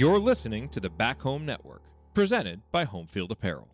You're listening to the Back Home Network, presented by Homefield Apparel.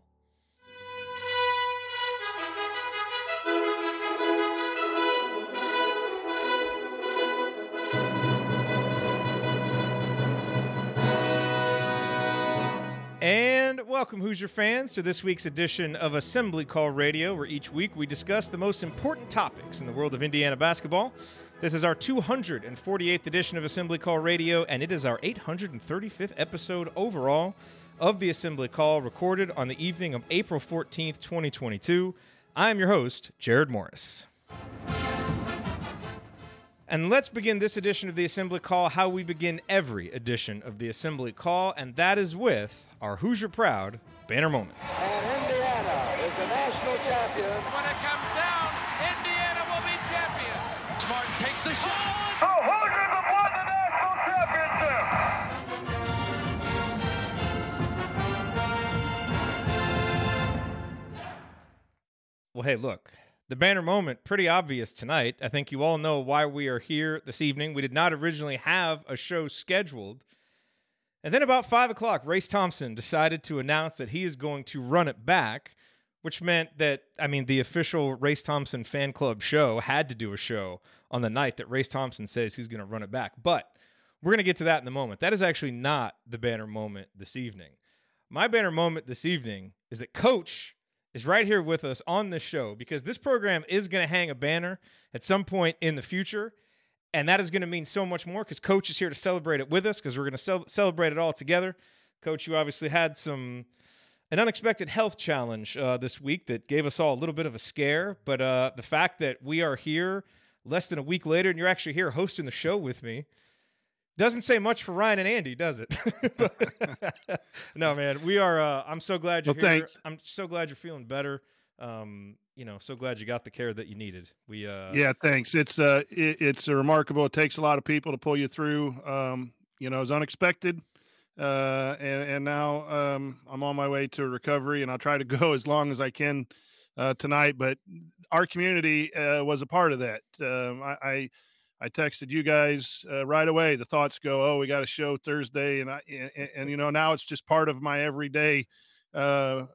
And welcome, Hoosier fans, to this week's edition of Assembly Call Radio, where each week we discuss the most important topics in the world of Indiana basketball. This is our 248th edition of Assembly Call Radio, and it is our 835th episode overall of the Assembly Call, recorded on the evening of April 14th, 2022. I am your host, Jared Morris. And let's begin this edition of the Assembly Call how we begin every edition of the Assembly Call, and that is with our Hoosier Proud banner moments. And Indiana is the national champion. Takes the shot. The Hoosiers have won the national championship. Well, hey, look, the banner moment, pretty obvious tonight. I think you all know why we are here this evening. We did not originally have a show scheduled. And then about five o'clock, Race Thompson decided to announce that he is going to run it back, which meant that, I mean, the official Race Thompson fan club show had to do a show on the night that Race Thompson says he's going to run it back. But we're going to get to that in a moment. That is actually not the banner moment this evening. My banner moment this evening is that Coach is right here with us on the show because this program is going to hang a banner at some point in the future. And that is going to mean so much more because Coach is here to celebrate it with us because we're going to cel- celebrate it all together. Coach, you obviously had some an unexpected health challenge uh, this week that gave us all a little bit of a scare. But uh, the fact that we are here less than a week later and you're actually here hosting the show with me doesn't say much for Ryan and Andy, does it? no, man, we are. Uh, I'm so glad you're Well, here. thanks. I'm so glad you're feeling better. Um, you know, so glad you got the care that you needed. We, uh, yeah, thanks. It's uh, it, it's a remarkable. It takes a lot of people to pull you through. Um, you know, it's unexpected, uh, and and now um, I'm on my way to recovery, and I'll try to go as long as I can uh, tonight. But our community uh, was a part of that. Um, I, I I texted you guys uh, right away. The thoughts go, "Oh, we got a show Thursday," and I and, and you know now it's just part of my everyday. Uh,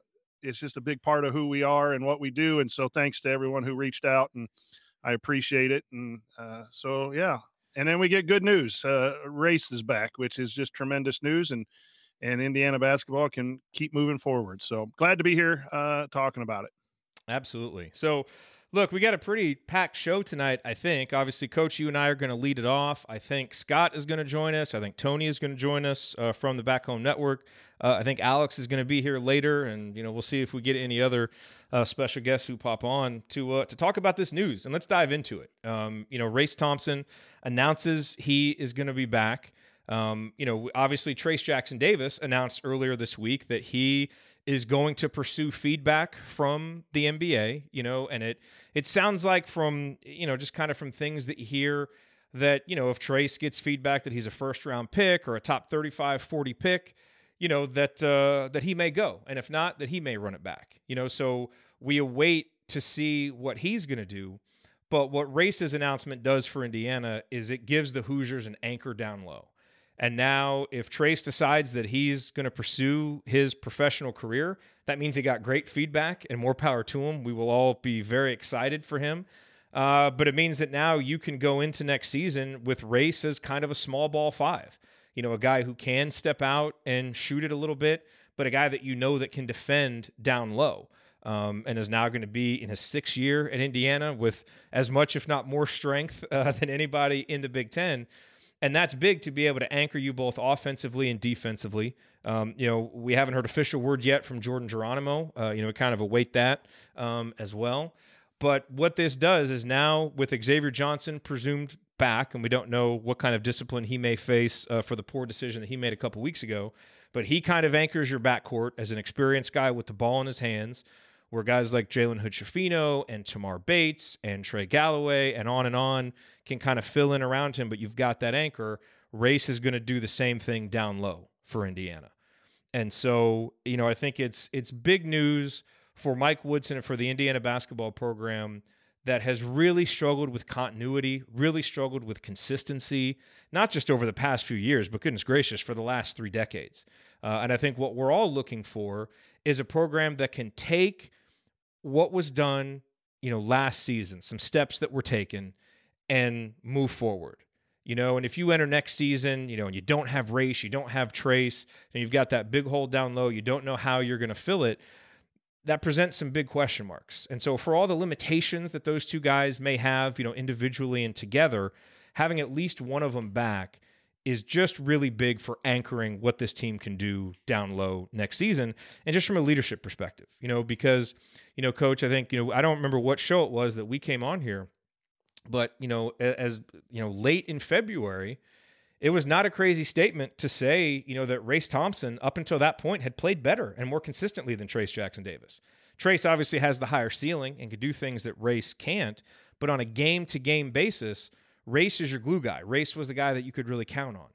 it's just a big part of who we are and what we do. And so, thanks to everyone who reached out, and I appreciate it. And uh, so, yeah. And then we get good news. Uh, race is back, which is just tremendous news, and and Indiana basketball can keep moving forward. So glad to be here uh, talking about it. Absolutely. So, look, we got a pretty packed show tonight, I think. Obviously, Coach, you and I are going to lead it off. I think Scott is going to join us. I think Tony is going to join us uh, from the Back Home Network. Uh, I think Alex is going to be here later, and you know we'll see if we get any other uh, special guests who pop on to uh, to talk about this news. And let's dive into it. Um, you know, Race Thompson announces he is going to be back. Um, you know, obviously Trayce Jackson Davis announced earlier this week that he is going to pursue feedback from the NBA, you know, and it it sounds like from, you know, just kind of from things that you hear that, you know, if Trayce gets feedback that he's a first round pick or a top 35, 40 pick, you know, that uh that he may go. And if not, that he may run it back. You know, so we await to see what he's going to do. But what Race's announcement does for Indiana is it gives the Hoosiers an anchor down low. And now, if Trayce decides that he's going to pursue his professional career, that means he got great feedback and more power to him. We will all be very excited for him. Uh, but it means that now you can go into next season with Race as kind of a small ball five. You know, a guy who can step out and shoot it a little bit, but a guy that you know that can defend down low. Um, and is now going to be in his sixth year at Indiana with as much, if not more, strength uh, than anybody in the Big Ten and that's big to be able to anchor you both offensively and defensively. Um, you know, we haven't heard official word yet from Jordan Geronimo. Uh, you know, we kind of await that um, as well. But what this does is now with Xavier Johnson presumed back, and we don't know what kind of discipline he may face uh, for the poor decision that he made a couple weeks ago. But he kind of anchors your backcourt as an experienced guy with the ball in his hands where guys like Jalen Hood Schifino and Tamar Bates and Trey Galloway and on and on can kind of fill in around him, but you've got that anchor. Race is going to do the same thing down low for Indiana. And so, you know, I think it's it's big news for Mike Woodson and for the Indiana basketball program that has really struggled with continuity, really struggled with consistency, not just over the past few years, but goodness gracious, for the last three decades. Uh, and I think what we're all looking for is a program that can take what was done, you know, last season, some steps that were taken, and move forward. You know, and if you enter next season, you know, and you don't have race, you don't have trace, and you've got that big hole down low, you don't know how you're going to fill it that presents some big question marks. And so for all the limitations that those two guys may have, you know, individually and together, having at least one of them back is just really big for anchoring what this team can do down low next season and just from a leadership perspective. You know, because you know, coach, I think, you know, I don't remember what show it was that we came on here, but you know, as you know, late in February, it was not a crazy statement to say, you know, that Race Thompson up until that point had played better and more consistently than Trayce Jackson Davis. Trayce obviously has the higher ceiling and can do things that Race can't, but on a game to game basis, Race is your glue guy. Race was the guy that you could really count on.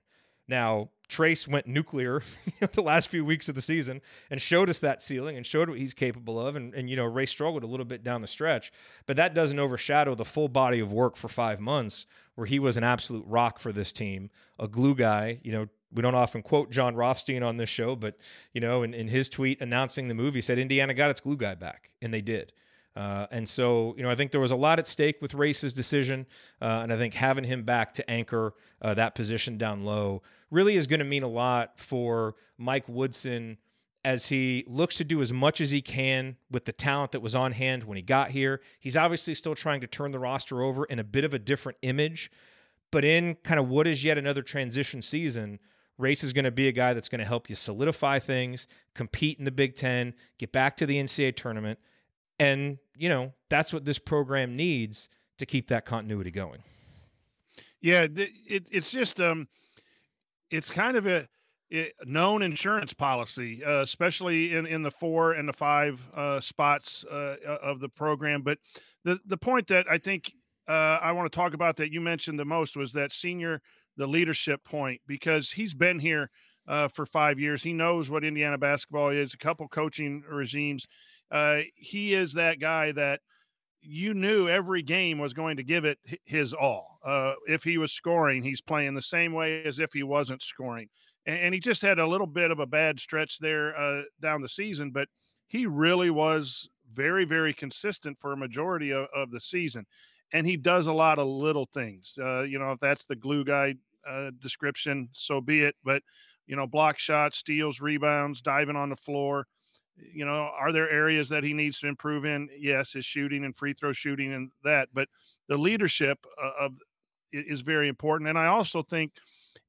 Now, Trayce went nuclear the last few weeks of the season and showed us that ceiling and showed what he's capable of. And, and, you know, Ray struggled a little bit down the stretch, but that doesn't overshadow the full body of work for five months where he was an absolute rock for this team, a glue guy. You know, we don't often quote Jon Rothstein on this show, but, you know, in, in his tweet announcing the movie, said Indiana got its glue guy back, and they did. Uh, and so, you know, I think there was a lot at stake with Race's decision. Uh, and I think having him back to anchor uh, that position down low really is going to mean a lot for Mike Woodson as he looks to do as much as he can with the talent that was on hand when he got here. He's obviously still trying to turn the roster over in a bit of a different image, but in kind of what is yet another transition season. Race is going to be a guy that's going to help you solidify things, compete in the Big Ten, get back to the NCAA tournament, and, you know, that's what this program needs to keep that continuity going. Yeah, it, it's just um it's kind of a known insurance policy, uh, especially in, in the four and the five uh, spots uh, of the program. But the the point that I think uh, I want to talk about that you mentioned the most was that senior the leadership point because he's been here uh, for five years. He knows what Indiana basketball is. A couple coaching regimes uh, he is that guy that you knew every game was going to give it his all. Uh, if he was scoring, he's playing the same way as if he wasn't scoring. And, and he just had a little bit of a bad stretch there uh, down the season, but he really was very, very consistent for a majority of, of the season. And he does a lot of little things. Uh, you know, if that's the glue guy uh, description, so be it. But, you know, block shots, steals, rebounds, diving on the floor you know, are there areas that he needs to improve in? Yes, his shooting and free throw shooting and that, but the leadership uh, of is very important. And I also think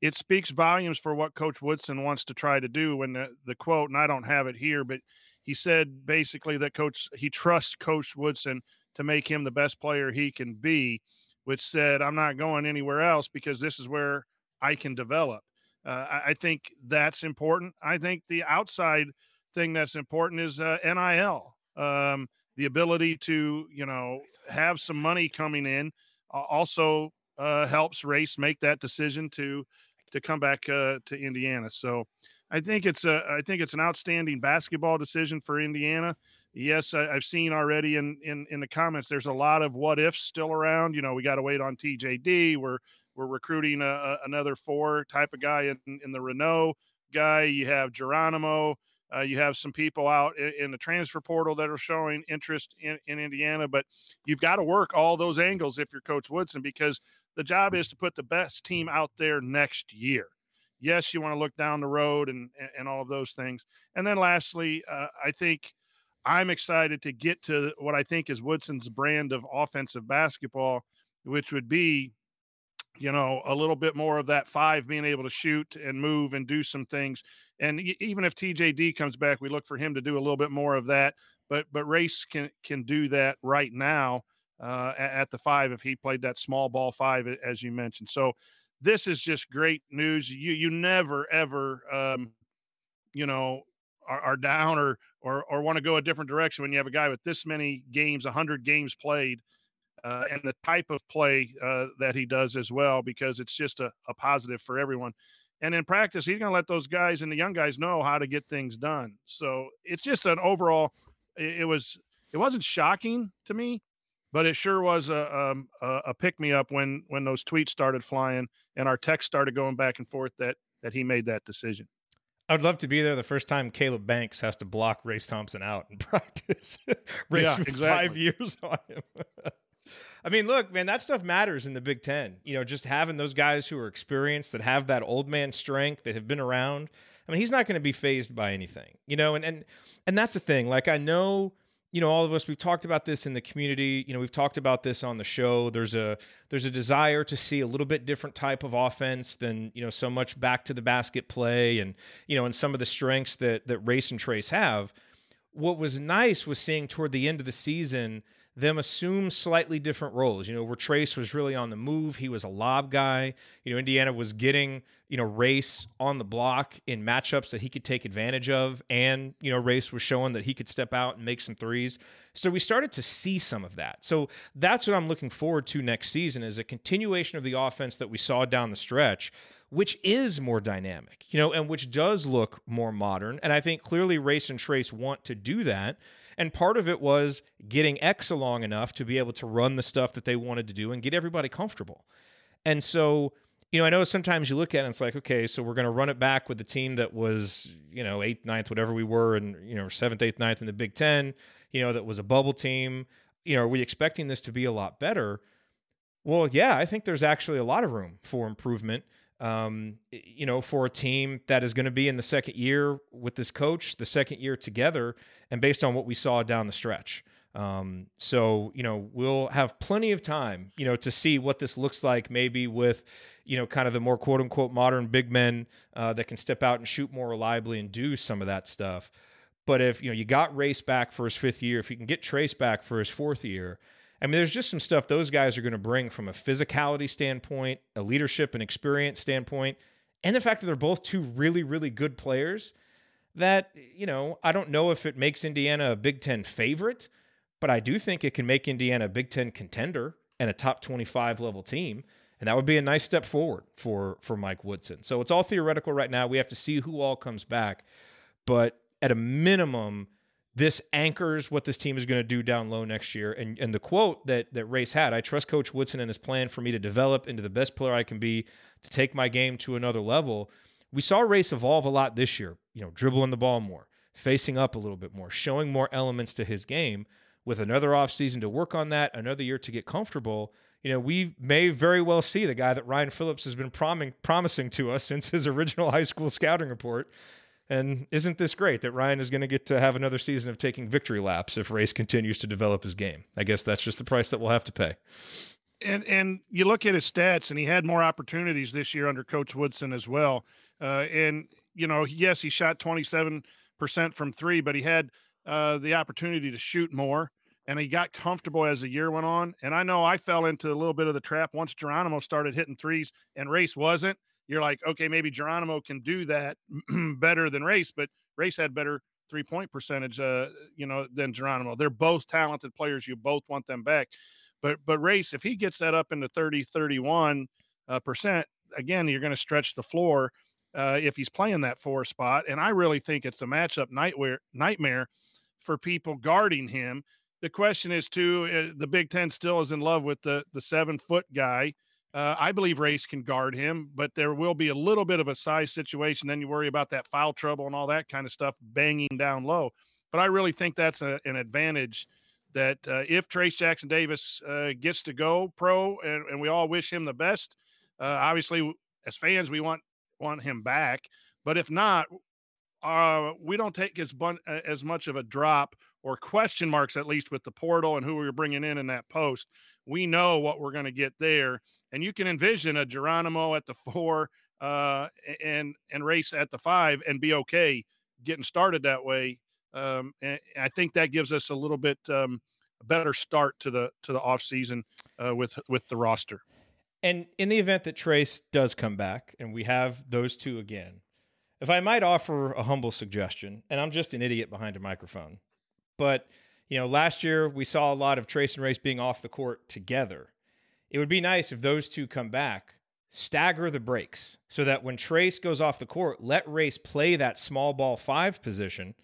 it speaks volumes for what Coach Woodson wants to try to do. When the, the quote, and I don't have it here, but he said basically that Coach he trusts Coach Woodson to make him the best player he can be, which said, I'm not going anywhere else because this is where I can develop. Uh, I, I think that's important. I think the outside – thing that's important is uh, NIL. Um, the ability to, you know, have some money coming in uh, also uh, helps Race make that decision to to come back uh, to Indiana. So I think it's a I think it's an outstanding basketball decision for Indiana. Yes, I, have seen already in, in in the comments. There's a lot of what ifs still around. You know, we got to wait on TJD. We're we're recruiting a, a, another four type of guy in, in the Reneau guy. You have Geronimo. Uh, you have some people out in, in, the transfer portal that are showing interest in, in Indiana, but you've got to work all those angles if you're Coach Woodson because the job is to put the best team out there next year. Yes, you want to look down the road and, and, and all of those things. And then lastly, uh, I think I'm excited to get to what I think is Woodson's brand of offensive basketball, which would be you know, a little bit more of that five being able to shoot and move and do some things. And even if TJD comes back, we look for him to do a little bit more of that. But but Race can can do that right now uh, at the five if he played that small ball five as you mentioned. So this is just great news. You you never ever um, you know are, are down or or or want to go a different direction when you have a guy with this many games, hundred games played uh, and the type of play uh, that he does as well, because it's just a, a positive for everyone. And in practice, he's going to let those guys and the young guys know how to get things done. So it's just an overall. It, it was. It wasn't shocking to me, but it sure was a um, a, a pick me up when when those tweets started flying and our text started going back and forth that that he made that decision. I'd love to be there the first time Caleb Banks has to block Race Thompson out in practice. Race Yeah, exactly. five years on him. I mean, look, man, that stuff matters in the Big Ten. You know, just having those guys who are experienced, that have that old man strength, that have been around. I mean, he's not going to be fazed by anything, you know, and and and that's the thing. Like, I know, you know, all of us we've talked about this in the community. You know, we've talked about this on the show. There's a there's a desire to see a little bit different type of offense than you know so much back to the basket play, and you know, and some of the strengths that that Race and Trayce have. What was nice was seeing toward the end of the season them assume slightly different roles. You know, where Trayce was really on the move, he was a lob guy. You know, Indiana was getting, you know, Race on the block in matchups that he could take advantage of. And, you know, Race was showing that he could step out and make some threes. So we started to see some of that. So that's what I'm looking forward to next season is a continuation of the offense that we saw down the stretch which is more dynamic, you know, and which does look more modern. And I think clearly Race and Trayce want to do that. And part of it was getting X along enough to be able to run the stuff that they wanted to do and get everybody comfortable. And so, you know, I know sometimes you look at it and it's like, okay, so we're going to run it back with the team that was, you know, eighth, ninth, whatever we were, and, you know, seventh, eighth, ninth in the Big Ten, you know, that was a bubble team. You know, are we expecting this to be a lot better? Well, yeah, I think there's actually a lot of room for improvement um, you know, for a team that is going to be in the second year with this coach, the second year together, and based on what we saw down the stretch. Um, so, you know, we'll have plenty of time, you know, to see what this looks like, maybe with, you know, kind of the more quote unquote modern big men uh, that can step out and shoot more reliably and do some of that stuff. But if, you know, you got Race back for his fifth year, if you can get Trayce back for his fourth year, I mean, there's just some stuff those guys are going to bring from a physicality standpoint, a leadership and experience standpoint, and the fact that they're both two really, really good players. That, you know, I don't know if it makes Indiana a Big Ten favorite, but I do think it can make Indiana a Big Ten contender and a top 25 level team. And that would be a nice step forward for for Mike Woodson. So it's all theoretical right now. We have to see who all comes back. But at a minimum, this anchors what this team is going to do down low next year. And and the quote that that Race had, I trust Coach Woodson and his plan for me to develop into the best player I can be to take my game to another level. We saw Race evolve a lot this year, you know, dribbling the ball more, facing up a little bit more, showing more elements to his game with another offseason to work on that, another year to get comfortable. You know, we may very well see the guy that Ryan Phillips has been prom- promising to us since his original high school scouting report. And isn't this great that Ryan is going to get to have another season of taking victory laps if Race continues to develop his game? I guess that's just the price that we'll have to pay. and and you look at his stats, and he had more opportunities this year under Coach Woodson as well. Uh, and you know, yes, he shot twenty seven percent from three, but he had uh, the opportunity to shoot more, and he got comfortable as the year went on. And I know I fell into a little bit of the trap once Geronimo started hitting threes, and Race wasn't. You're like, okay, maybe Geronimo can do that better than Race, but Race had better three point percentage, uh, you know, than Geronimo. They're both talented players. You both want them back. But but Race, if he gets that up into 30, 31 uh, percent, again, you're going to stretch the floor uh, if he's playing that four spot. And I really think it's a matchup nightmare nightmare for people guarding him. The question is too, uh, the Big Ten still is in love with the the seven foot guy. Uh, I believe Race can guard him, but there will be a little bit of a size situation. Then you worry about that foul trouble and all that kind of stuff banging down low. But I really think that's a, an advantage that uh, if Trayce Jackson Davis uh, gets to go pro, and, and, we all wish him the best. Uh, obviously, as fans, we want want him back. But if not, uh, we don't take as bun- as much of a drop or question marks, at least with the portal and who we're bringing in in that post. We know what we're going to get there, and you can envision a Geronimo at the four uh, and and race at the five and be okay getting started that way um, and I think that gives us a little bit um, a better start to the to the off season uh, with with the roster. And in the event that Trayce does come back and we have those two again, if I might offer a humble suggestion, and I'm just an idiot behind a microphone, but you know, last year we saw a lot of Trayce and Race being off the court together. It would be nice if those two come back, stagger the breaks so that when Trayce goes off the court, let Race play that small ball five position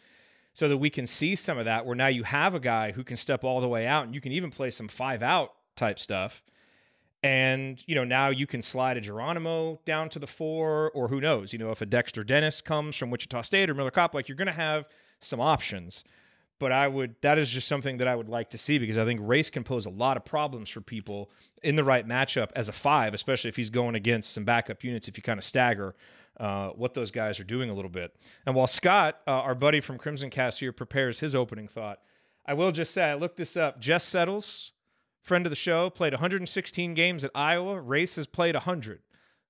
so that we can see some of that where now you have a guy who can step all the way out and you can even play some five out type stuff. And, you know, now you can slide a Geronimo down to the four, or who knows, you know, if a Dexter Dennis comes from Wichita State or Miller Kopp, like you're going to have some options. But I would, that is just something that I would like to see because I think race can pose a lot of problems for people in the right matchup as a five, especially if he's going against some backup units, if you kind of stagger uh, what those guys are doing a little bit. And while Scott, uh, our buddy from Crimson Cast here, prepares his opening thought, I will just say I looked this up. Jess Settles, friend of the show, played 116 games at Iowa. Race has played 100.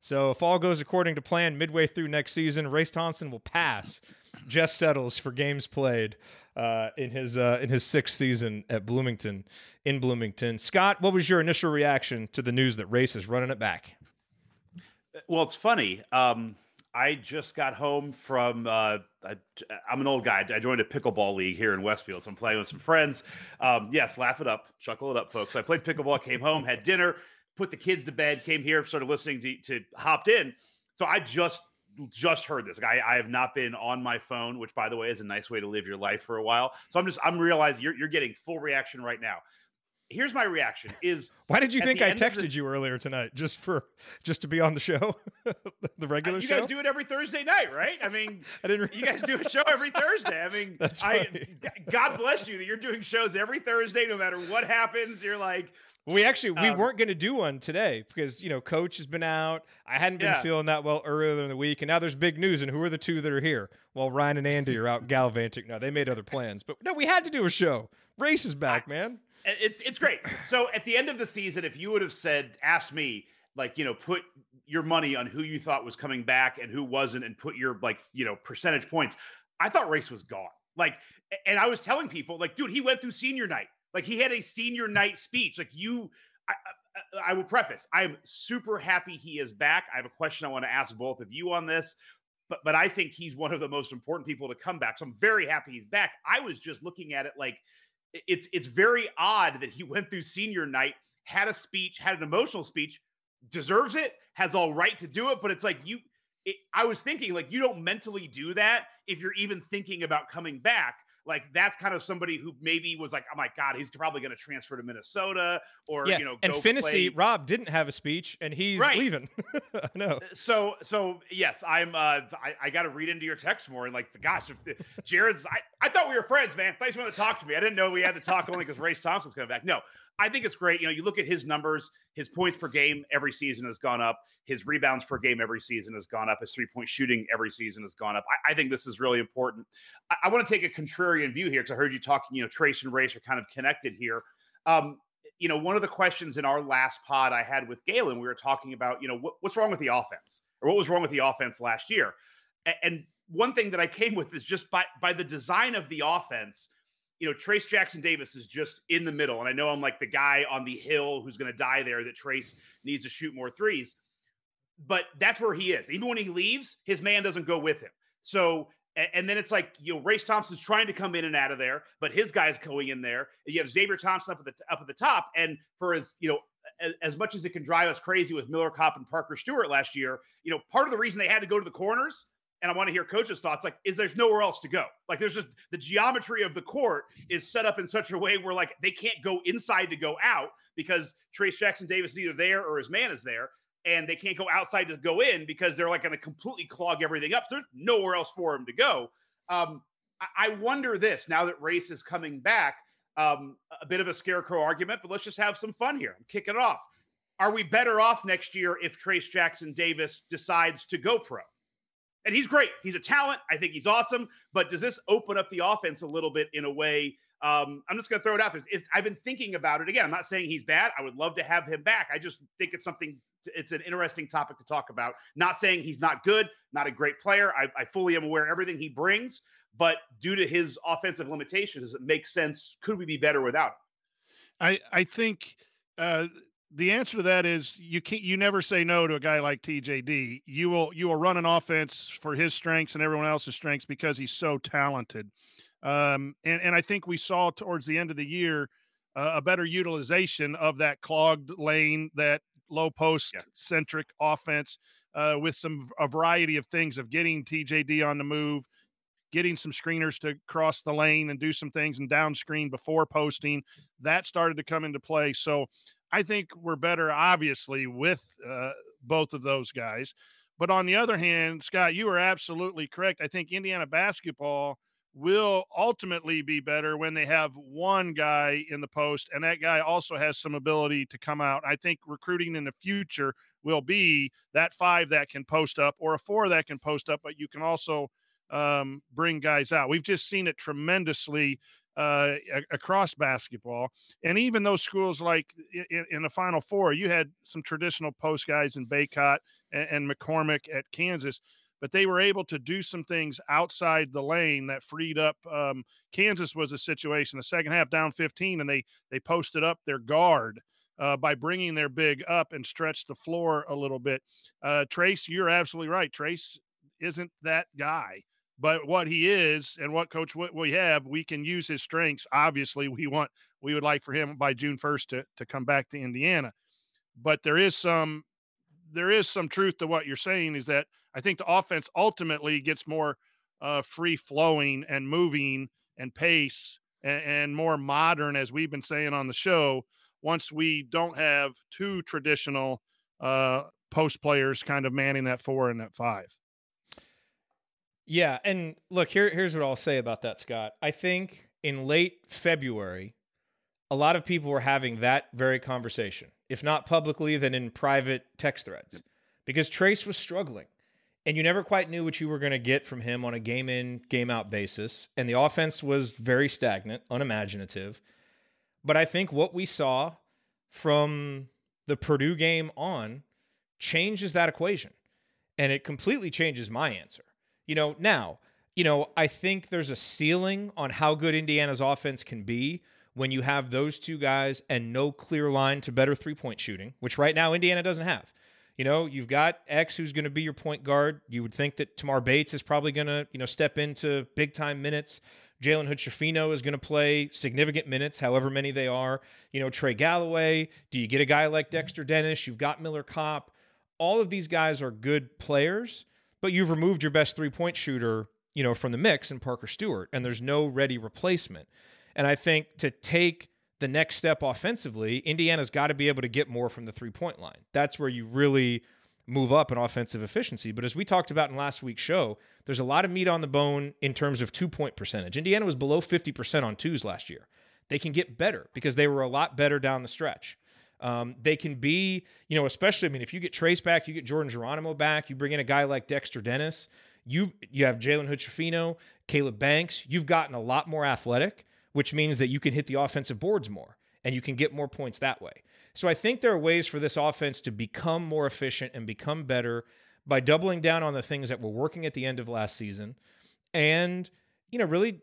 So if all goes according to plan, midway through next season, Race Thompson will pass Jess Settles for games played uh, in his uh, in his sixth season at Bloomington in Bloomington. Scott, what was your initial reaction to the news that Race is running it back? Well, it's funny. Um, I just got home from. Uh, I, am an old guy. I joined a pickleball league here in Westfield, so I'm playing with some friends. Um, yes, laugh it up, chuckle it up, folks. I played pickleball, came home, had dinner, put the kids to bed, came here, started listening to, to hopped in. So I just just heard this. Like I, I have not been on my phone, which by the way is a nice way to live your life for a while. So I'm just I'm realizing you're you're getting full reaction right now. Here's my reaction is why did you think i texted the, you earlier tonight just for just to be on the show? The regular you show? you guys do it every thursday night right? I mean i didn't you guys do a show every thursday. I mean that's I, god bless you that you're doing shows every thursday no matter what happens. You're like we actually we um, weren't going to do one today because you know coach has been out. I hadn't been yeah. feeling that well earlier in the week, and now there's big news. And who are the two that are here? Well, Ryan and Andy are out gallivanting. No, they made other plans, but no, we had to do a show. Race is back, man. It's it's great. So at the end of the season, if you would have said, asked me, like you know, put your money on who you thought was coming back and who wasn't, and put your like you know percentage points, I thought race was gone. Like, and I was telling people, like, dude, he went through senior night. Like he had a senior night speech. Like you, I, I, I will preface, I'm super happy he is back. I have a question I want to ask both of you on this but but I think he's one of the most important people to come back. So I'm very happy he's back. I was just looking at it like it's it's very odd that he went through senior night, had a speech, had an emotional speech, deserves it, has all right to do it, but it's like you it, I was thinking like you don't mentally do that if you're even thinking about coming back like that's kind of somebody who maybe was like, oh my god, he's probably going to transfer to Minnesota or yeah. you know. And Phinisee, Rob didn't have a speech, and he's right. leaving. no. So so yes, I'm. uh I, I got to read into your text more and like, gosh, if Jared's, I, I thought we were friends, man. Thanks for wanted to talk to me. I didn't know we had to talk only because Race Thompson's coming back. No, I think it's great. You know, you look at his numbers, his points per game every season has gone up. His rebounds per game every season has gone up. His three point shooting every season has gone up. I, I think this is really important. I, I want to take a contrarian view here because I heard you talking, you know, Trayce and Race are kind of connected here. Um, you know, one of the questions in our last pod I had with Galen, we were talking about, you know, what, what's wrong with the offense or what was wrong with the offense last year. And one thing that I came with is just by by the design of the offense – you know, Trayce Jackson Davis is just in the middle. And I know I'm like the guy on the hill who's going to die there that Trayce needs to shoot more threes. But that's where he is. Even when he leaves, his man doesn't go with him. So, and then it's like, you know, Race Thompson's trying to come in and out of there, but his guy's going in there. You have Xavier Thompson up at the up at the top. And for as, you know, as, much as it can drive us crazy with Miller Kopp and Parker Stewart last year, you know, part of the reason they had to go to the corners and I want to hear coach's thoughts. Like, is there's nowhere else to go? Like, there's just the geometry of the court is set up in such a way where like they can't go inside to go out because Trayce Jackson Davis is either there or his man is there, and they can't go outside to go in because they're like going to completely clog everything up. So there's nowhere else for him to go. Um, I, I wonder this now that race is coming back. Um, a bit of a scarecrow argument, but let's just have some fun here. I'm kicking off. Are we better off next year if Trayce Jackson Davis decides to go pro? And he's great. He's a talent. I think he's awesome. But does this open up the offense a little bit in a way? Um, I'm just going to throw it out there. It's, I've been thinking about it again. I'm not saying he's bad. I would love to have him back. I just think it's something. It's an interesting topic to talk about. Not saying he's not good, not a great player. I, I fully am aware of everything he brings, but due to his offensive limitations, does it make sense? Could we be better without him? I I think uh, the answer to that is you can't you never say no to a guy like TJD. You will you will run an offense for his strengths and everyone else's strengths because he's so talented. Um, and and I think we saw towards the end of the year uh, a better utilization of that clogged lane, that low post centric yeah. offense uh, with some a variety of things of getting TJD on the move, getting some screeners to cross the lane and do some things and down screen before posting. That started to come into play. So I think we're better, obviously, with uh, both of those guys. But on the other hand, Scott, you are absolutely correct. I think Indiana basketball will ultimately be better when they have one guy in the post and that guy also has some ability to come out. I think recruiting in the future will be that five that can post up or a four that can post up, but you can also um, bring guys out. We've just seen it tremendously uh, across basketball. And even those schools like in, in, the Final Four, you had some traditional post guys in Bacot and, and McCormack at Kansas but they were able to do some things outside the lane that freed up. Um, Kansas was a situation the second half down 15, and they they posted up their guard uh, by bringing their big up and stretched the floor a little bit. Uh, Trayce, you're absolutely right. Trayce isn't that guy. But what he is and what coach what we have, we can use his strengths. Obviously, we want we would like for him by June 1st to, to come back to Indiana. But there is some there is some truth to what you're saying is that I think the offense ultimately gets more uh, free flowing and moving and pace and, and, more modern, as we've been saying on the show. Once we don't have two traditional uh, post players kind of manning that four and that five. Yeah, and look here. Here's what I'll say about that, Scott. I think in late February, a lot of people were having that very conversation, if not publicly, then in private text threads, because Trayce was struggling and you never quite knew what you were going to get from him on a game in, game out basis. And the offense was very stagnant, unimaginative. But I think what we saw from the Purdue game on changes that equation. And it completely changes my answer. You know, now, you know, I think there's a ceiling on how good Indiana's offense can be when you have those two guys and no clear line to better three point shooting, which right now Indiana doesn't have. You know, you've got X who's going to be your point guard. You would think that Tamar Bates is probably going to, you know, step into big time minutes. Jalen Hood is going to play significant minutes, however many they are. You know, Trey Galloway. Do you get a guy like Dexter Dennis? You've got Miller Kopp. All of these guys are good players, but you've removed your best three point shooter, you know, from the mix in Parker Stewart, and there's no ready replacement. And I think to take the next step offensively, Indiana's got to be able to get more from the three point line. That's where you really move up in offensive efficiency. But as we talked about in last week's show, there's a lot of meat on the bone in terms of two point percentage. Indiana was below 50% on twos last year. They can get better because they were a lot better down the stretch. Um, they can be, you know, especially, I mean, if you get Trayce back, you get Jordan Geronimo back, you bring in a guy like Dexter Dennis, you you have Jalen Hood Caleb Banks, you've gotten a lot more athletic which means that you can hit the offensive boards more and you can get more points that way. So I think there are ways for this offense to become more efficient and become better by doubling down on the things that were working at the end of last season and you know really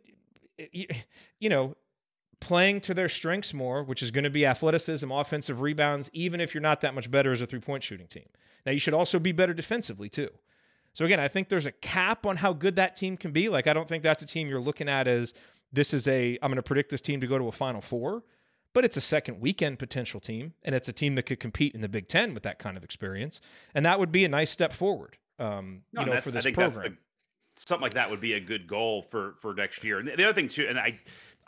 you know playing to their strengths more, which is going to be athleticism, offensive rebounds, even if you're not that much better as a three point shooting team. Now, you should also be better defensively, too. So, again, I think there's a cap on how good that team can be. Like, I don't think that's a team you're looking at as this is a I'm going to predict this team to go to a Final Four, but it's a second weekend potential team, and it's a team that could compete in the Big Ten with that kind of experience, and that would be a nice step forward. Um, no, you know, for this program. The, something like that would be a good goal for for next year. And the other thing too, and I.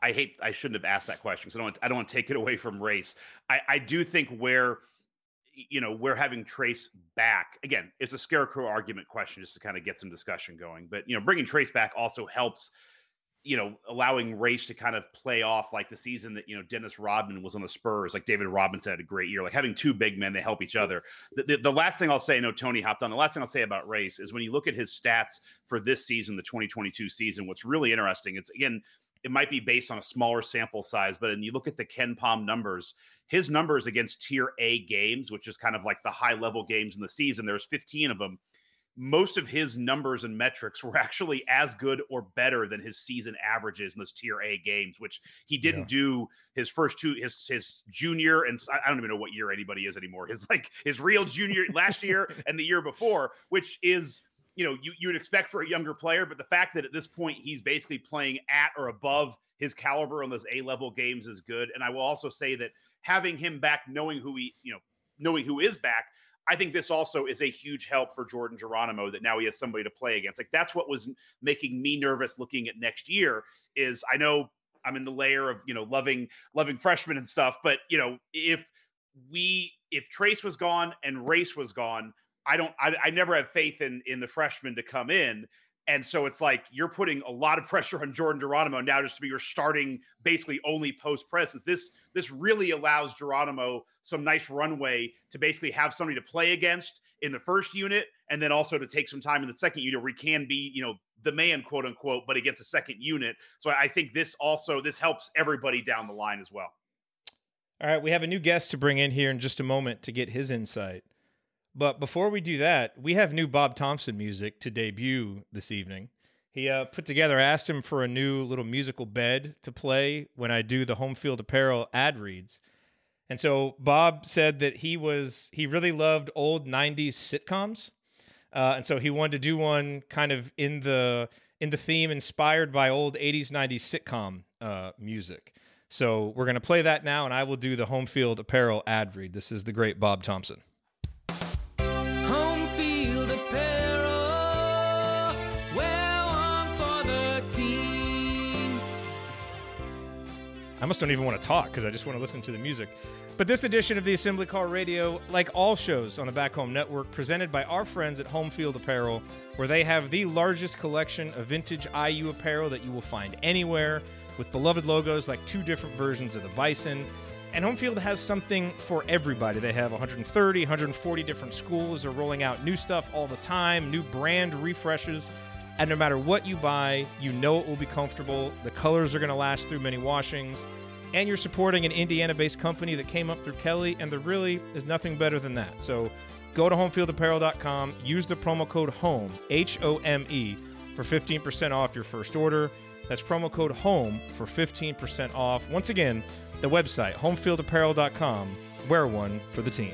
I hate. I shouldn't have asked that question because I don't. I don't want to take it away from race. I, I do think where you know we're having Trayce back again it's a scarecrow argument question just to kind of get some discussion going but you know bringing Trayce back also helps you know, allowing Race to kind of play off like the season that, you know, Dennis Rodman was on the Spurs, like David Robinson had a great year, like having two big men, they help each other. The, the, the last thing I'll say, no, Tony hopped on, the last thing I'll say about Race is when you look at his stats for this season, the 2022 season, what's really interesting, it's again, it might be based on a smaller sample size, but when you look at the KenPom numbers, his numbers against tier A games, which is kind of like the high level games in the season, there's 15 of them most of his numbers and metrics were actually as good or better than his season averages in those tier A games, which he didn't yeah. do his first two his his junior and I don't even know what year anybody is anymore. His like his real junior last year and the year before, which is you know you you would expect for a younger player, but the fact that at this point he's basically playing at or above his caliber on those A level games is good. And I will also say that having him back, knowing who he you know knowing who is back I think this also is a huge help for Jordan Geronimo that now he has somebody to play against. Like that's what was making me nervous looking at next year. Is I know I'm in the layer of you know loving loving freshmen and stuff, but you know if we if trace was gone and Race was gone, I don't I, I never have faith in in the freshmen to come in. And so it's like you're putting a lot of pressure on Jordan Geronimo now just to be your starting basically only post presence. This this really allows Geronimo some nice runway to basically have somebody to play against in the first unit and then also to take some time in the second unit where he can be, you know, the man, quote unquote, but against a second unit. So I think this also this helps everybody down the line as well. All right, we have a new guest to bring in here in just a moment to get his insight. But before we do that, we have new Bob Thompson music to debut this evening. He uh, put together, I asked him for a new little musical bed to play when I do the home field apparel ad reads. And so Bob said that he was, he really loved old 90s sitcoms. Uh, and so he wanted to do one kind of in the, in the theme inspired by old 80s, 90s sitcom uh, music. So we're going to play that now, and I will do the home field apparel ad read. This is the great Bob Thompson. I almost don't even want to talk because I just want to listen to the music. But this edition of the Assembly Call Radio, like all shows on the Back Home Network, presented by our friends at Home Field Apparel, where they have the largest collection of vintage IU apparel that you will find anywhere, with beloved logos like two different versions of the Bison. And Home Field has something for everybody. They have 130, 140 different schools. They're rolling out new stuff all the time, new brand refreshes. And no matter what you buy, you know it will be comfortable. The colors are going to last through many washings. And you're supporting an Indiana based company that came up through Kelley, and there really is nothing better than that. So go to homefieldapparel.com, use the promo code HOME, H O M E, for 15% off your first order. That's promo code HOME for 15% off. Once again, the website, homefieldapparel.com. Wear one for the team.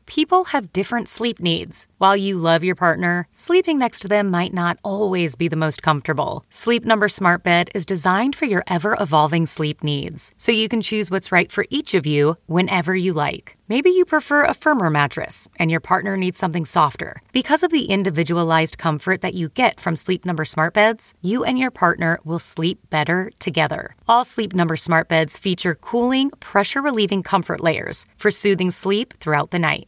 people have different sleep needs. While you love your partner, sleeping next to them might not always be the most comfortable. Sleep Number Smart Bed is designed for your ever evolving sleep needs, so you can choose what's right for each of you whenever you like. Maybe you prefer a firmer mattress and your partner needs something softer. Because of the individualized comfort that you get from Sleep Number smart beds, you and your partner will sleep better together. All Sleep Number smart beds feature cooling, pressure relieving comfort layers for soothing sleep throughout the night.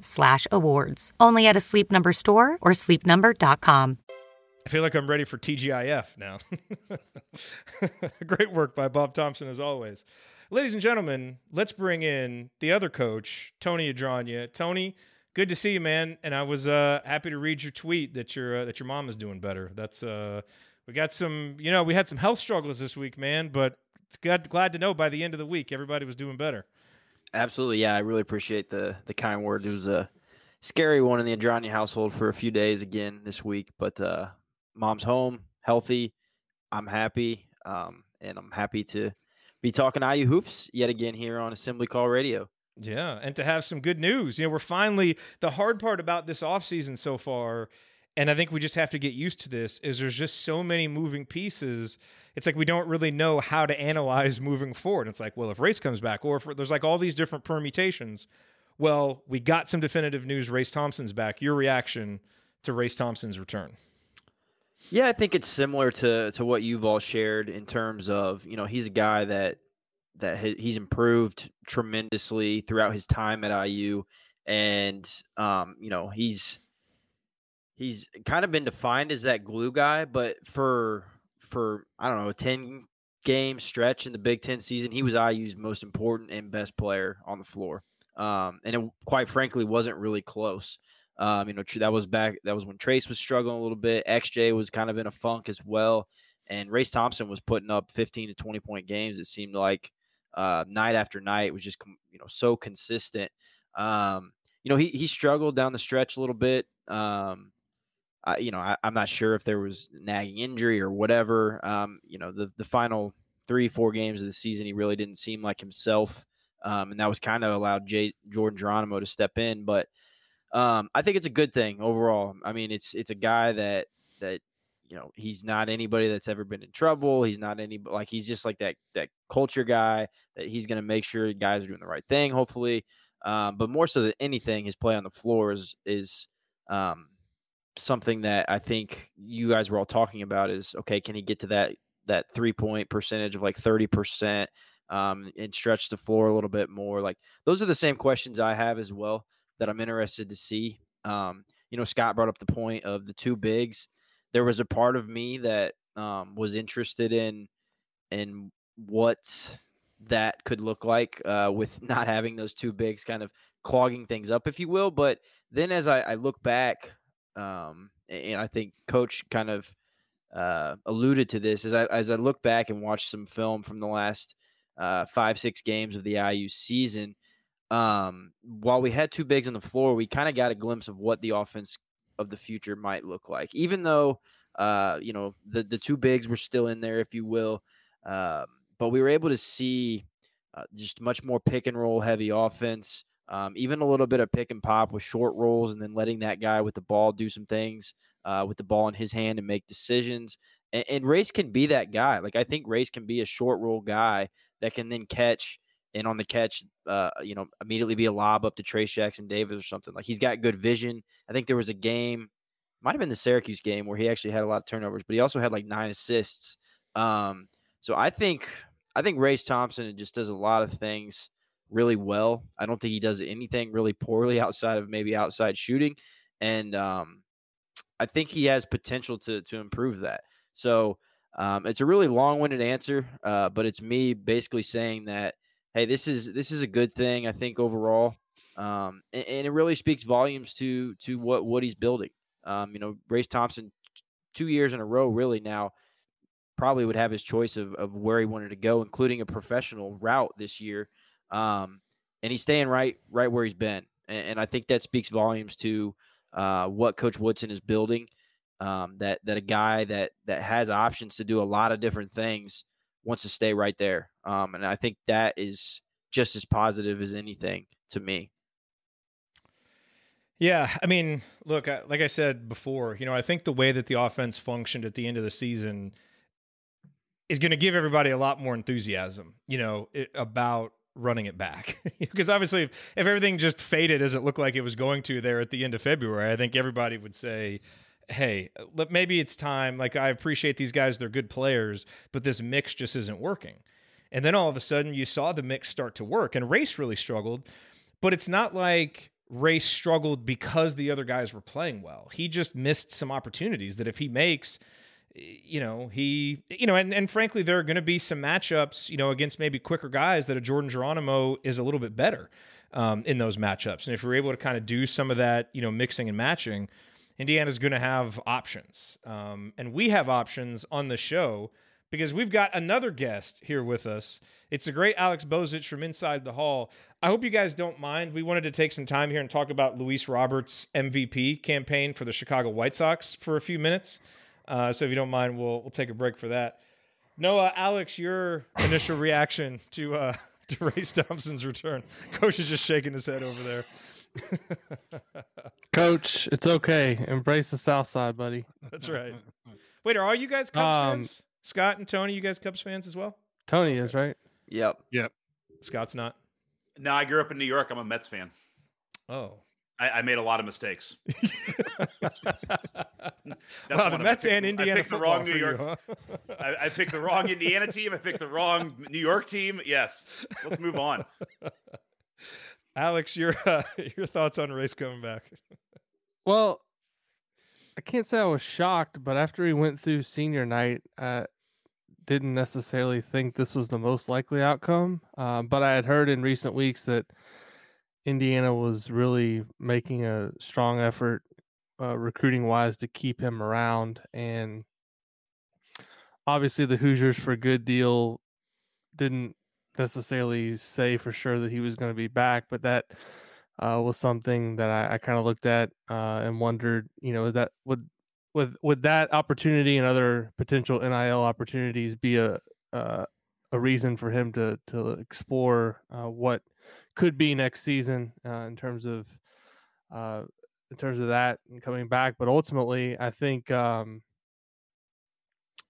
slash awards. Only at a Sleep Number store or sleepnumber.com. I feel like I'm ready for TGIF now. Great work by Bob Thompson, as always. Ladies and gentlemen, let's bring in the other coach, Tony Adranya. Tony, good to see you, man. And I was uh, happy to read your tweet that your uh, that your mom is doing better. That's uh, we got some, you know, we had some health struggles this week, man. But it's glad glad to know by the end of the week everybody was doing better. Absolutely, yeah. I really appreciate the the kind word. It was a scary one in the Andrani household for a few days again this week, but uh, mom's home, healthy. I'm happy, um, and I'm happy to be talking IU hoops yet again here on Assembly Call Radio. Yeah, and to have some good news. You know, we're finally the hard part about this offseason so far, and I think we just have to get used to this, is there's just so many moving pieces. It's like we don't really know how to analyze moving forward. It's like, well, if race comes back, or if there's like all these different permutations, well, we got some definitive news. Race Thompson's back. Your reaction to Race Thompson's return? Yeah, I think it's similar to to what you've all shared in terms of you know he's a guy that that he's improved tremendously throughout his time at IU, and um, you know he's he's kind of been defined as that glue guy, but for for I don't know a ten game stretch in the Big Ten season, he was IU's most important and best player on the floor, um, and it quite frankly wasn't really close. Um, you know, that was back. That was when Trayce was struggling a little bit. XJ was kind of in a funk as well, and Race Thompson was putting up 15 to 20 point games. It seemed like uh, night after night. It was just you know so consistent. Um, you know, he he struggled down the stretch a little bit. Um, You know, I, I'm not sure if there was nagging injury or whatever. Um, you know, the the final three four games of the season, he really didn't seem like himself, um, and that was kind of allowed Jay, Jordan Geronimo to step in, but. Um, I think it's a good thing overall. I mean, it's it's a guy that that you know he's not anybody that's ever been in trouble. He's not any like he's just like that that culture guy that he's going to make sure guys are doing the right thing. Hopefully, um, but more so than anything, his play on the floor is is um, something that I think you guys were all talking about. Is okay? Can he get to that that three point percentage of like thirty percent? Um, and stretch the floor a little bit more. Like those are the same questions I have as well that I'm interested to see. Um, you know, Scott brought up the point of the two bigs. There was a part of me that um, was interested in in what that could look like uh, with not having those two bigs kind of clogging things up, if you will. But then as I, I look back, um, and I think Coach kind of uh, alluded to this as I as I look back and watch some film from the last uh, five six games of the IU season um, while we had two bigs on the floor, we kind of got a glimpse of what the offense of the future might look like. Even though, uh, you know, the the two bigs were still in there, if you will, um, but we were able to see uh, just much more pick and roll heavy offense. Um, even a little bit of pick and pop with short rolls, and then letting that guy with the ball do some things uh, with the ball in his hand and make decisions. And, and Race can be that guy. Like I think Race can be a short roll guy that can then catch and on the catch, uh, you know, immediately be a lob up to Trayce Jackson Davis or something. Like he's got good vision. I think there was a game, might have been the Syracuse game, where he actually had a lot of turnovers, but he also had like nine assists. Um, so I think I think Race Thompson just does a lot of things really well. I don't think he does anything really poorly outside of maybe outside shooting, and um, I think he has potential to to improve that. So um, it's a really long winded answer, uh, but it's me basically saying that hey, this is this is a good thing. I think overall, um, and, and, it really speaks volumes to to what what he's building. Um, you know, Race Thompson, two years in a row, really now probably would have his choice of of where he wanted to go, including a professional route this year. Um, and he's staying right right where he's been, and, and I think that speaks volumes to uh, what Coach Woodson is building. Um, that that a guy that that has options to do a lot of different things wants to stay right there. Um, and I think that is just as positive as anything to me. Yeah, I mean, look, like I said before, you know, I think the way that the offense functioned at the end of the season is going to give everybody a lot more enthusiasm, you know, it, about running it back. because obviously, if, if everything just faded as it looked like it was going to there at the end of February, I think everybody would say, hey, maybe it's time. Like, I appreciate these guys, they're good players, but this mix just isn't working. And then all of a sudden, you saw the mix start to work, and Race really struggled. But it's not like Race struggled because the other guys were playing well. He just missed some opportunities that if he makes, you know, he, you know, and, and frankly, there are going to be some matchups, you know, against maybe quicker guys that a Jordan Geronimo is a little bit better um, in those matchups. And if you're able to kind of do some of that, you know, mixing and matching, Indiana's going to have options. Um, and we have options on the show because we've got another guest here with us. It's the great Alex Bozich from Inside the Hall. I hope you guys don't mind. We wanted to take some time here and talk about Luis Roberts' MVP campaign for the Chicago White Sox for a few minutes. Uh, so if you don't mind, we'll we'll take a break for that. Noah, Alex, your initial reaction to uh, to Race Thompson's return? Coach is just shaking his head over there. Coach, it's okay. Embrace the South Side, buddy. That's right. Wait, are all you guys Cubs um, fans? Scott and Tony, you guys Cubs fans as well? Tony is right. Yep. Yep. Scott's not. No, I grew up in New York. I'm a Mets fan. Oh. I, I made a lot of mistakes. That's wow, the I Mets picked- and I picked the wrong New for you, York. huh? I, I picked the wrong Indiana team. I picked the wrong New York team. Yes. Let's move on. Alex, your uh, your thoughts on race coming back? Well, I can't say I was shocked, but after he went through senior night, I didn't necessarily think this was the most likely outcome. Uh, but I had heard in recent weeks that Indiana was really making a strong effort, uh, recruiting wise, to keep him around. And obviously, the Hoosiers for a good deal didn't necessarily say for sure that he was going to be back, but that uh, was something that I, I kind of looked at uh, and wondered, you know, that would would would that opportunity and other potential NIL opportunities be a uh, a reason for him to to explore uh, what could be next season uh, in terms of uh, in terms of that and coming back. But ultimately, I think um,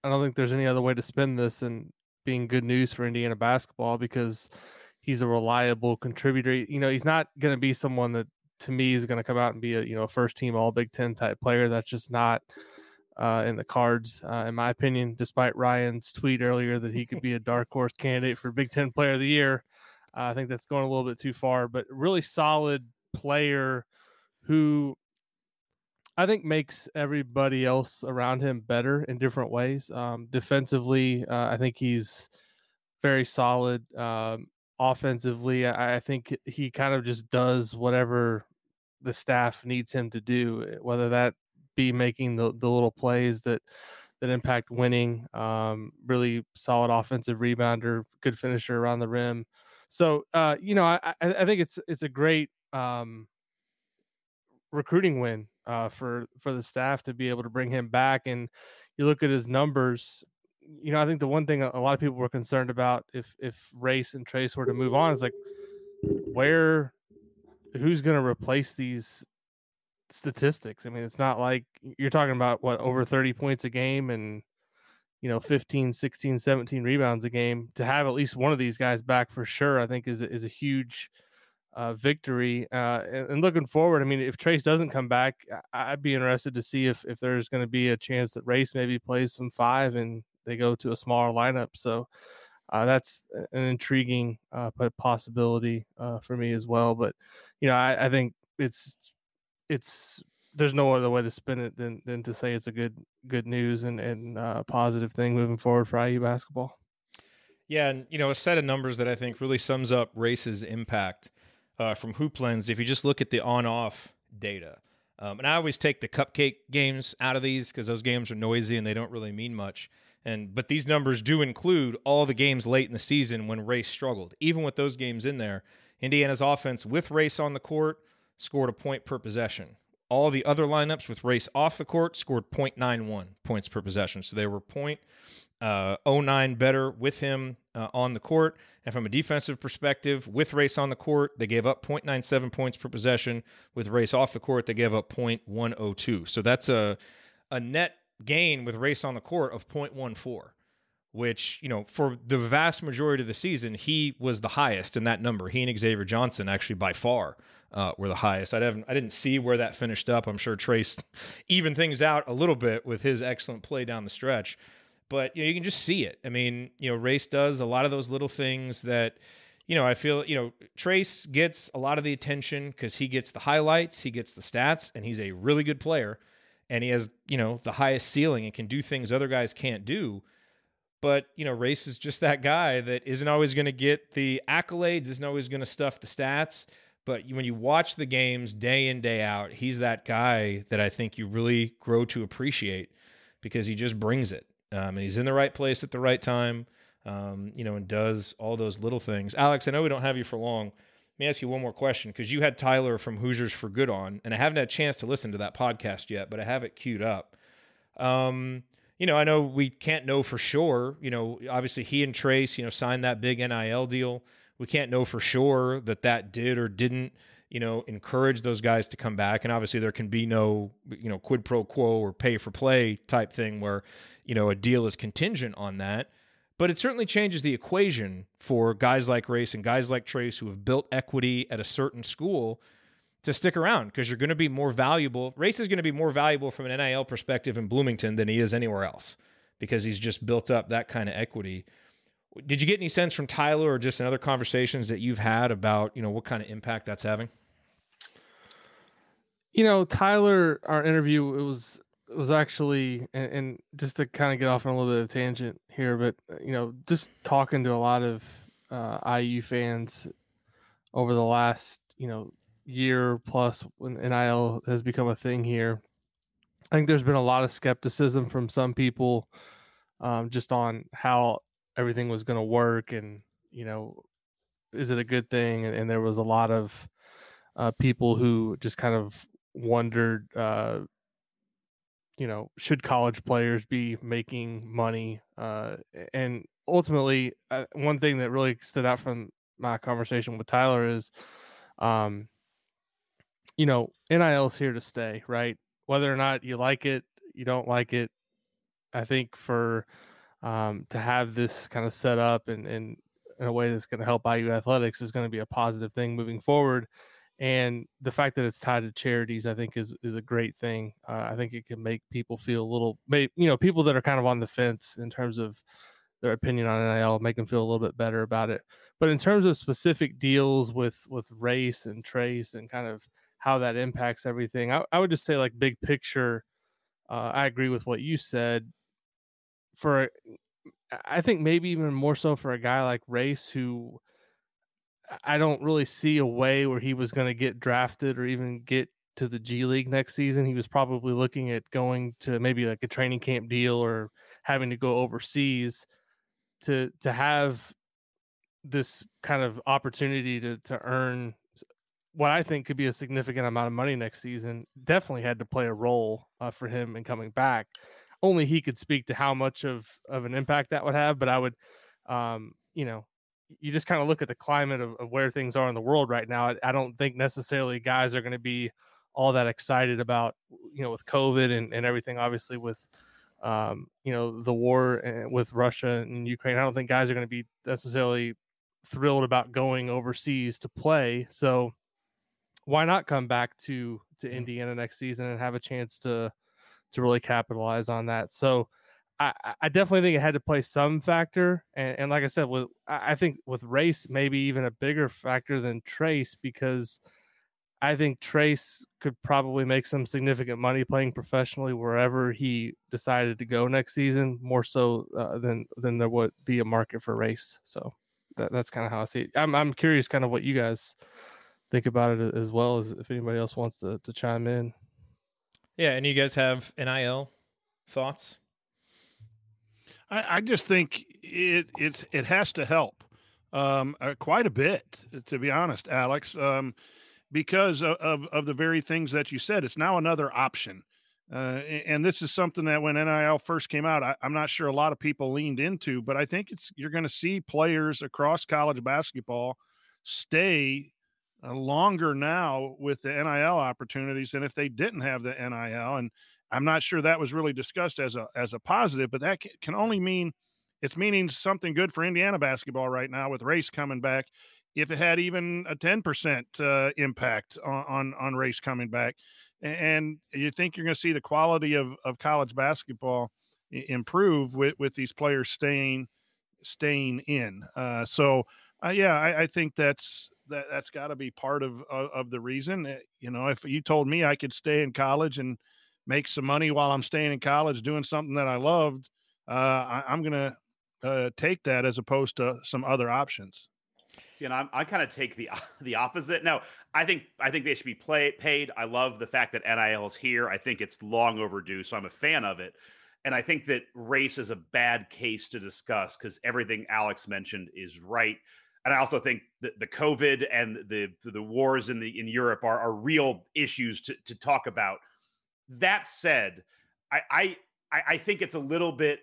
I don't think there's any other way to spin this than being good news for Indiana basketball because he's a reliable contributor. You know, he's not going to be someone that to me is going to come out and be a you know first team All Big Ten type player. That's just not uh, in the cards, uh, in my opinion. Despite Ryan's tweet earlier that he could be a dark horse candidate for Big Ten Player of the Year, I think that's going a little bit too far. But really solid player who I think makes everybody else around him better in different ways. Um, defensively, uh, I think he's very solid. Um, offensively, I, I think he kind of just does whatever the staff needs him to do, eh, whether that be making the, the little plays that that impact winning. Um, really solid offensive rebounder, good finisher around the rim. So uh, you know, I, I think it's it's a great um, recruiting win uh, for for the staff to be able to bring him back. And you look at his numbers. You know, I think the one thing a a lot of people were concerned about if if Race and Trayce were to move on is like where who's going to replace these statistics. I mean, it's not like you're talking about what over 30 points a game and you know 15 16 17 rebounds a game to have at least one of these guys back for sure i think is is a huge uh, victory uh, and, and looking forward i mean if trayce doesn't come back I- i'd be interested to see if if there's going to be a chance that race maybe plays some five and they go to a smaller lineup so uh, that's an intriguing uh, possibility uh, for me as well but you know I, I think it's it's there's no other way to spin it than than to say it's a good good news and and uh, positive thing moving forward for IU basketball. Yeah, and you know, a set of numbers that I think really sums up Race's impact uh, from Hoop Lens. If you just look at the on-off data, um, and I always take the cupcake games out of these because those games are noisy and they don't really mean much. And but these numbers do include all the games late in the season when Race struggled. Even with those games in there, Indiana's offense with Race on the court scored a point per possession. All the other lineups with Race off the court scored 0.91 points per possession. So they were 0.09 uh, better with him uh, on the court. And from a defensive perspective, with Race on the court, they gave up 0.97 points per possession. With Race off the court, they gave up 0.102. So that's a a net gain with Race on the court of 0.14 which you know for the vast majority of the season he was the highest in that number he and xavier johnson actually by far uh, were the highest. I didn't, I didn't see where that finished up. I'm sure trayce even things out a little bit with his excellent play down the stretch but you know you can just see it. I mean you know race does a lot of those little things that you know i feel you know trayce gets a lot of the attention because he gets the highlights he gets the stats and he's a really good player and he has you know the highest ceiling and can do things other guys can't do. But you know race is just that guy that isn't always going to get the accolades isn't always going to stuff the stats but when you watch the games day in day out he's that guy that i think you really grow to appreciate because he just brings it um, and he's in the right place at the right time um, you know and does all those little things alex i know we don't have you for long let me ask you one more question because you had tyler from hoosiers for good on and i haven't had a chance to listen to that podcast yet but i have it queued up um, you know, I know we can't know for sure. You know, obviously he and Trayce, you know, signed that big NIL deal. We can't know for sure that that did or didn't, you know, encourage those guys to come back. And obviously there can be no, you know, quid pro quo or pay for play type thing where, you know, a deal is contingent on that. But it certainly changes the equation for guys like Race and guys like Trayce who have built equity at a certain school to stick around because you're going to be more valuable. Race is going to be more valuable from an NIL perspective in Bloomington than he is anywhere else because he's just built up that kind of equity. Did you get any sense from Tyler or just in other conversations that you've had about, you know, what kind of impact that's having? You know, Tyler, our interview, it was it was actually and, and just to kind of get off on a little bit of tangent here, but you know, just talking to a lot of uh, IU fans over the last, you know, year plus when NIL has become a thing here. I think there's been a lot of skepticism from some people um, just on how everything was going to work and, you know, is it a good thing? And, and there was a lot of uh, people who just kind of wondered, uh, you know, should college players be making money? Uh, and ultimately, uh, one thing that really stood out from my conversation with Tyler is, um, you know, NIL's here to stay, right? Whether or not you like it, you don't like it. I think for um, to have this kind of set up and, in a way that's going to help IU athletics is going to be a positive thing moving forward. And the fact that it's tied to charities, I think, is is a great thing. Uh, I think it can make people feel a little, maybe you know, people that are kind of on the fence in terms of their opinion on NIL, make them feel a little bit better about it. But in terms of specific deals with with race and trayce and kind of how that impacts everything. I, I would just say, like big picture, uh, I agree with what you said. For I think maybe even more so for a guy like Race, who I don't really see a way where he was going to get drafted or even get to the G League next season. He was probably looking at going to maybe like a training camp deal or having to go overseas to to have this kind of opportunity to to earn what I think could be a significant amount of money next season definitely had to play a role uh, for him in coming back. Only he could speak to how much of of an impact that would have, but I would, um, you know, you just kind of look at the climate of, of, where things are in the world right now. I, I don't think necessarily guys are going to be all that excited about, you know, with COVID and, and everything. Obviously, with um, you know the war eh, with Russia and Ukraine, I don't think guys are going to be necessarily thrilled about going overseas to play. So why not come back to to. Indiana next season and have a chance to to really capitalize on that? So I, I definitely think it had to play some factor, and, and like I said, with I think with race maybe even a bigger factor than Trayce because I think Trayce could probably make some significant money playing professionally wherever he decided to go next season, more so uh, than than there would be a market for race. So that, that's kind of how I see it. I'm I'm curious, kind of what you guys think about it as well as if anybody else wants to, to chime in. Yeah, and you guys have NIL thoughts? I, I just think it it's it has to help um, uh, quite a bit, to be honest, Alex, um, because of, of, of the very things that you said. It's now another option. Uh, and this is something that when NIL first came out, I, am not sure a lot of people leaned into, but I think it's you're going to see players across college basketball stay longer now with the NIL opportunities than if they didn't have the NIL. And I'm not sure that was really discussed as a as a positive, but that can only mean it's meaning something good for Indiana basketball right now with race coming back. If it had even a 10% uh, impact on, on, on race coming back, and you think you're going to see the quality of, of college basketball improve with, with these players staying staying in. Uh, so uh, yeah, I, I, think that's that that's got to be part of, of, of the reason. Eh, you know, if you told me I could stay in college and make some money while I'm staying in college doing something that I loved, uh, I, am gonna uh, take that as opposed to some other options. See, and I'm, I kind of take the the opposite. No, I think I think they should be play, paid. I love the fact that NIL is here. I think it's long overdue, so I'm a fan of it. And I think that race is a bad case to discuss because everything Alex mentioned is right and I also think that the COVID and the the wars in the in Europe are, are real issues to, to talk about. That said, I, I I think it's a little bit.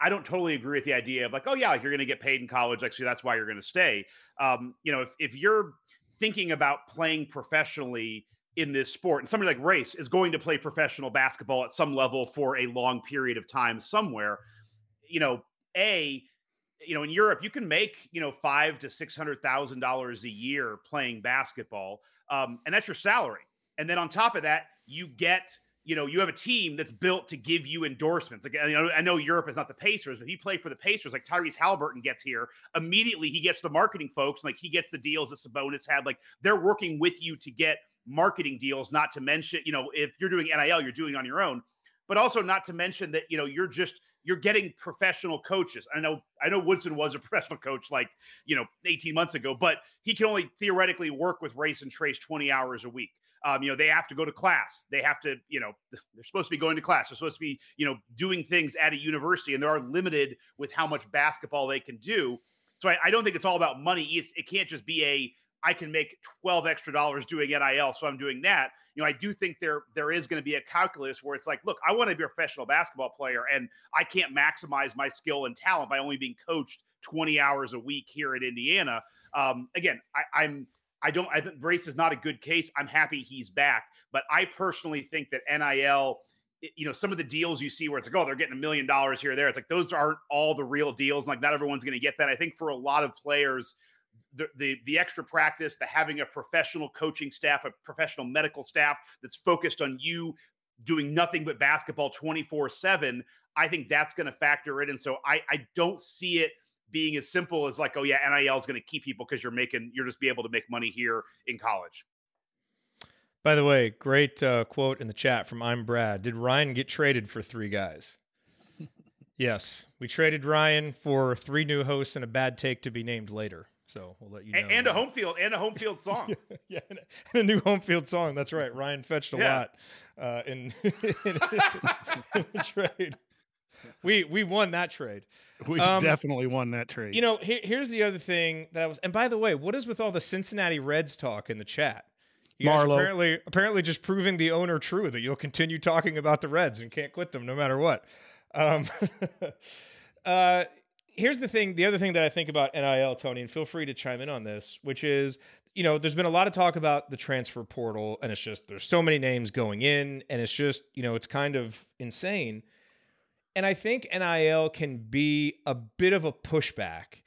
I don't totally agree with the idea of like, oh yeah, like you're going to get paid in college, like so that's why you're going to stay. Um, you know, if if you're thinking about playing professionally in this sport, and somebody like Race is going to play professional basketball at some level for a long period of time somewhere, you know, a you know, in Europe, you can make you know five to six hundred thousand dollars a year playing basketball, um, and that's your salary. And then on top of that, you get you know, you have a team that's built to give you endorsements. Like I know, I know Europe is not the Pacers, but he played for the Pacers. Like Tyrese Halliburton gets here immediately, he gets the marketing folks, like he gets the deals that Sabonis had. Like they're working with you to get marketing deals. Not to mention, you know, if you're doing NIL, you're doing on your own, but also not to mention that you know you're just you're getting professional coaches. I know I know Woodson was a professional coach like, you know, 18 months ago, but he can only theoretically work with Race and Trayce 20 hours a week. Um, you know, they have to go to class. They have to, you know, they're supposed to be going to class. They're supposed to be, you know, doing things at a university, and they are limited with how much basketball they can do. So I, I don't think it's all about money. It's, it can't just be a I can make 12 extra dollars doing NIL, so I'm doing that. You know, I do think there there is going to be a calculus where it's like, look, I want to be a professional basketball player, and I can't maximize my skill and talent by only being coached 20 hours a week here at Indiana. Um, again, I, I'm I don't. I think Race is not a good case. I'm happy he's back, but I personally think that NIL. You know, some of the deals you see where it's like, oh, they're getting a million dollars here or there. It's like those aren't all the real deals. Like not everyone's going to get that. I think for a lot of players, the, the the extra practice, the having a professional coaching staff, a professional medical staff that's focused on you doing nothing but basketball 24 7 i think that's going to factor in and so i i don't see it being as simple as like, oh yeah, NIL is going to keep people because you're making you're just be able to make money here in college. By the way, great uh, quote in the chat from I'm Brad. Did Ryan get traded for three guys? yes, we traded Ryan for three new hosts and a bad take to be named later. So we'll let you know. And, and a home field and a home field song. yeah, yeah and, a, new home field song. That's right. Ryan fetched a yeah. lot uh, in, in, in trade we we won that trade. We um, definitely won that trade. You know, here, here's the other thing that I was. And by the way, what is with all the Cincinnati Reds talk in the chat? You Marlo apparently apparently just proving the owner true that you'll continue talking about the Reds and can't quit them no matter what. Um, uh, here's the thing. The other thing that I think about NIL, Tony, and feel free to chime in on this, which is you know, there's been a lot of talk about the transfer portal, and it's just there's so many names going in, and it's just you know it's kind of insane. And I think NIL can be a bit of a pushback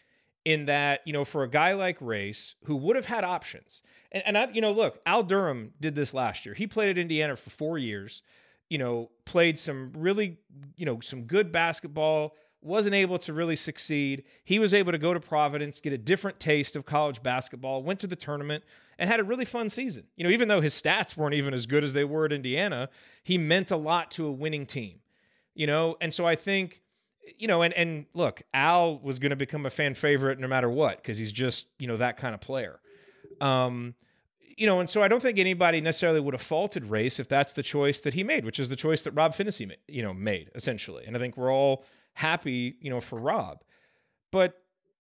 in that, you know, for a guy like Race who would have had options. And, and I, you know, look, Al Durham did this last year. He played at Indiana for four years, you know, played some really, you know, some good basketball, wasn't able to really succeed. He was able to go to Providence, get a different taste of college basketball, went to the tournament, and had a really fun season. You know, even though his stats weren't even as good as they were at Indiana, he meant a lot to a winning team you know? And so I think, you know, and and look, Al was going to become a fan favorite no matter what because he's just, you know, that kind of player. Um, you know, and so I don't think anybody necessarily would have faulted Race if that's the choice that he made, which is the choice that Rob Phinisee, you know, made essentially. And I think we're all happy, you know, for Rob. But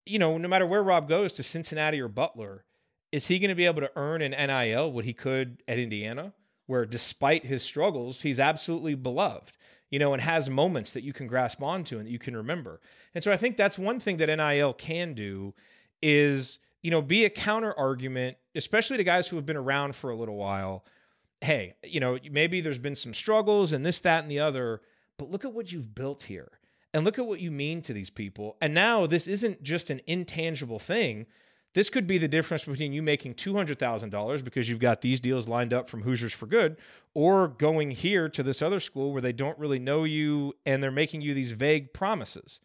you know, no matter where Rob goes to Cincinnati or Butler, is he going to be able to earn an NIL what he could at Indiana, where despite his struggles, he's absolutely beloved? you know, and has moments that you can grasp onto and that you can remember. And so I think that's one thing that NIL can do is, you know, be a counter argument, especially to guys who have been around for a little while. Hey, you know, maybe there's been some struggles and this, that, and the other, but look at what you've built here. And look at what you mean to these people. And now this isn't just an intangible thing. This could be the difference between you making $200,000 because you've got these deals lined up from Hoosiers for Good or going here to this other school where they don't really know you and they're making you these vague promises.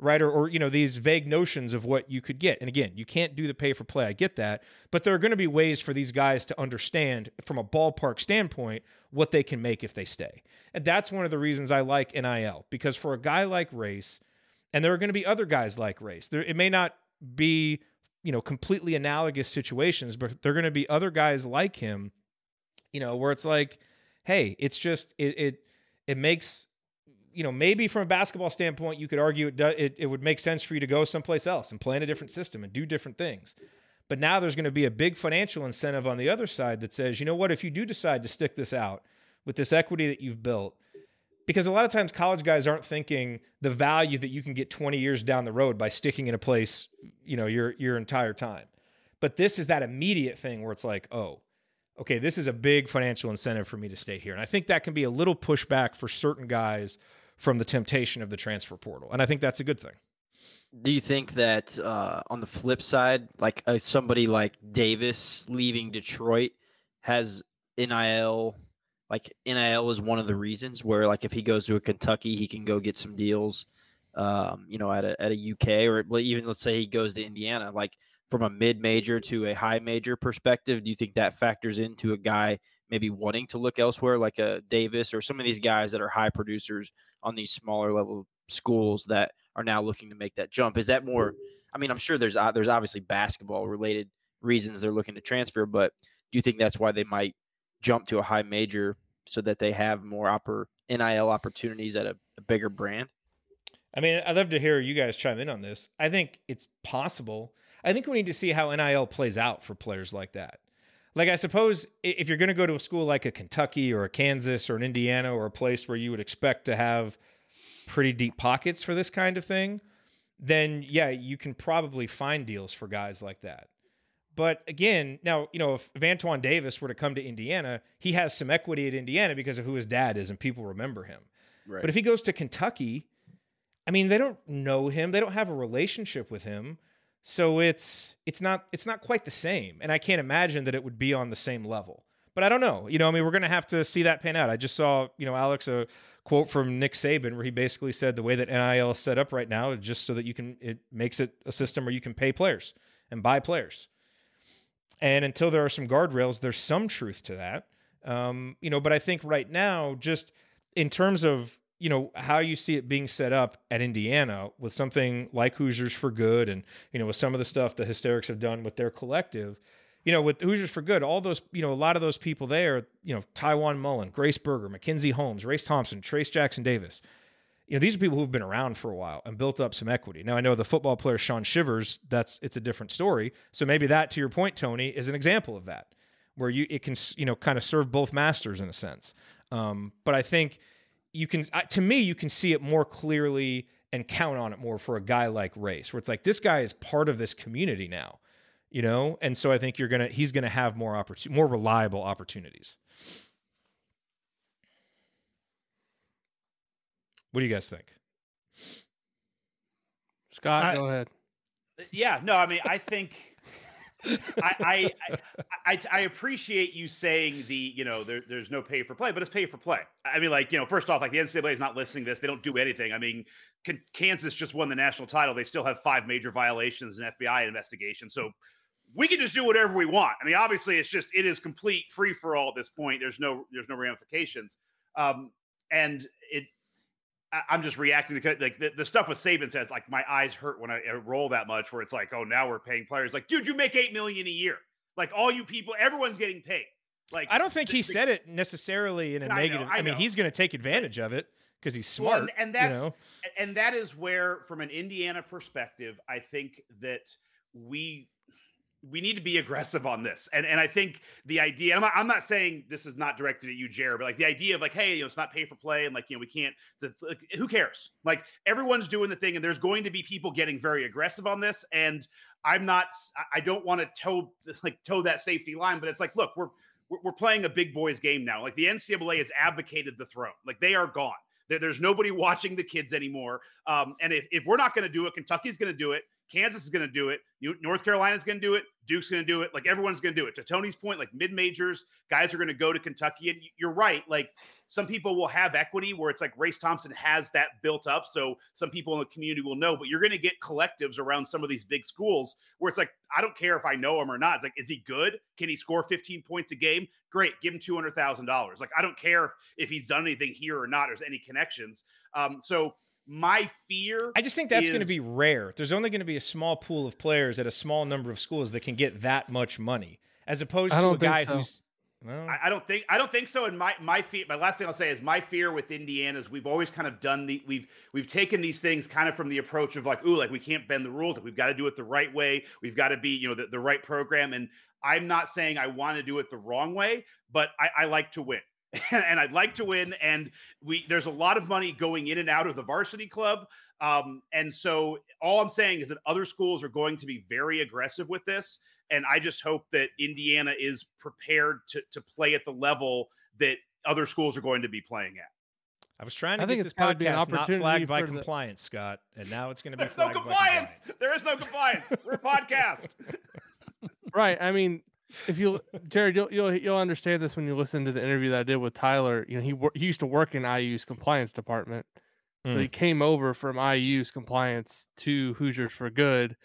Right. Or, or, you know, these vague notions of what you could get. And again, you can't do the pay for play. I get that. But there are going to be ways for these guys to understand from a ballpark standpoint what they can make if they stay. And that's one of the reasons I like NIL because for a guy like Race, and there are going to be other guys like Race, there, it may not be you know, completely analogous situations, but there are going to be other guys like him, you know, where it's like, hey, it's just it it it makes you know maybe from a basketball standpoint you could argue it, do, it it would make sense for you to go someplace else and play in a different system and do different things. But now there's going to be a big financial incentive on the other side that says, you know what, if you do decide to stick this out with this equity that you've built, because a lot of times college guys aren't thinking the value that you can get 20 years down the road by sticking in a place, you know, your your entire time. But this is that immediate thing where it's like, oh, okay, this is a big financial incentive for me to stay here. And I think that can be a little pushback for certain guys from the temptation of the transfer portal. And I think that's a good thing. Do you think that uh, on the flip side, like uh, somebody like Davis leaving Detroit has NIL? Like NIL is one of the reasons where, like, if he goes to a Kentucky, he can go get some deals, um, you know, at a at a UK or even let's say he goes to Indiana. Like from a mid major to a high major perspective, do you think that factors into a guy maybe wanting to look elsewhere, like a Davis or some of these guys that are high producers on these smaller level schools that are now looking to make that jump? Is that more? I mean, I'm sure there's uh, there's obviously basketball related reasons they're looking to transfer, but do you think that's why they might jump to a high major so that they have more oppor- NIL opportunities at a, a bigger brand? I mean, I'd love to hear you guys chime in on this. I think it's possible. I think we need to see how NIL plays out for players like that. Like, I suppose if you're going to go to a school like a Kentucky or a Kansas or an Indiana or a place where you would expect to have pretty deep pockets for this kind of thing, then yeah, you can probably find deals for guys like that. But again, now, you know, if, if Antoine Davis were to come to Indiana, he has some equity at Indiana because of who his dad is and people remember him. Right. But if he goes to Kentucky, I mean, they don't know him, they don't have a relationship with him. So it's it's not it's not quite the same. And I can't imagine that it would be on the same level. But I don't know. You know, I mean, we're going to have to see that pan out. I just saw, you know, Alex a quote from Nick Saban where he basically said the way that NIL is set up right now is just so that you can it makes it a system where you can pay players and buy players. And until there are some guardrails, there's some truth to that. Um, you know, but I think right now, just in terms of you know how you see it being set up at Indiana with something like Hoosiers for Good, and you know with some of the stuff the Hysterics have done with their collective, you know with Hoosiers for Good, all those you know a lot of those people there, you know Tiawan Mullen, Grace Berger, Mackenzie Holmes, Race Thompson, Trayce Jackson Davis, you know these are people who've been around for a while and built up some equity. Now I know the football player Shaun Shivers, that's it's a different story. So maybe that, to your point, Tony, is an example of that, where you it can you know kind of serve both masters in a sense. Um, but I think you can to me you can see it more clearly and count on it more for a guy like Race, where it's like this guy is part of this community now, you know, and so I think you're gonna he's gonna have more opportunity, more reliable opportunities. What do you guys think? Scott, I- go ahead. Yeah, no, I mean, I think I, I, I I appreciate you saying the you know there, there's no pay for play, but it's pay for play. I mean, like you know, first off, like the NCAA is not listening to this; they don't do anything. I mean, Kan- Kansas just won the national title; they still have five major violations and FBI investigation, so we can just do whatever we want. I mean, obviously, it's just it is complete free for all at this point. There's no there's no ramifications, um, and it I'm just reacting to like the, the stuff with Saban says like my eyes hurt when I, roll that much where it's like oh now we're paying players like dude you make eight million a year like all you people everyone's getting paid like I don't think the- he the- said it necessarily in a I know, negative. I I, mean, know. he's going to take advantage of it because he's Well, smart. and, and you that's know? and that is where from an Indiana perspective I think that we we need to be aggressive on this. And and I think the idea, I'm not, I'm not saying this is not directed at you, Jared, but like the idea of like, hey, you know, it's not pay for play, and like, you know, we can't. like, who cares? Like everyone's doing the thing, and there's going to be people getting very aggressive on this. And I'm not. I- don't want to toe like toe that safety line, but it's like, look, we're we're we're playing a big boys game now. Like the NCAA has abdicated the throne. Like they are gone. There's nobody watching the kids anymore. Um, and if, if we're not going to do it, Kentucky's going to do it. Kansas is going to do it. North Carolina's going to do it. Duke's going to do it. Like everyone's going to do it. To Tony's point, like mid majors, guys are going to go to Kentucky. And you're right. Like some people will have equity where it's like Race Thompson has that built up. So some people in the community will know, but you're going to get collectives around some of these big schools where it's like, I don't care if I know him or not. It's like, is he good? Can he score 15 points a game? Great. Give him $200,000. Like, I don't care if he's done anything here or not. There's any connections. Um, so my fear. I just think that's going to be rare. There's only going to be a small pool of players at a small number of schools that can get that much money, as opposed to a guy so. who's. Well, I, I don't think I don't think so. And my my fear, my last thing I'll say is my fear with Indiana is we've always kind of done the we've we've taken these things kind of from the approach of like, ooh, like we can't bend the rules, like we've got to do it the right way, we've got to be you know the, the right program. And I'm not saying I want to do it the wrong way, but I, I like to win. and I'd like to win. And we there's a lot of money going in and out of the varsity club. Um, and so all I'm saying is that other schools are going to be very aggressive with this. And I just hope that Indiana is prepared to, to play at the level that other schools are going to be playing at. I was trying to I get think this it's be an podcast not flagged by for the- compliance, Scott, and now it's going to be There's no flagged by compliance. compliance. There is no compliance. We're a podcast. right. I mean, if you, Jared, you'll, you'll you'll understand this when you listen to the interview that I did with Tyler. You know, he wor- he used to work in IU's compliance department, so Mm. he came over from IU's compliance to Hoosiers for Good,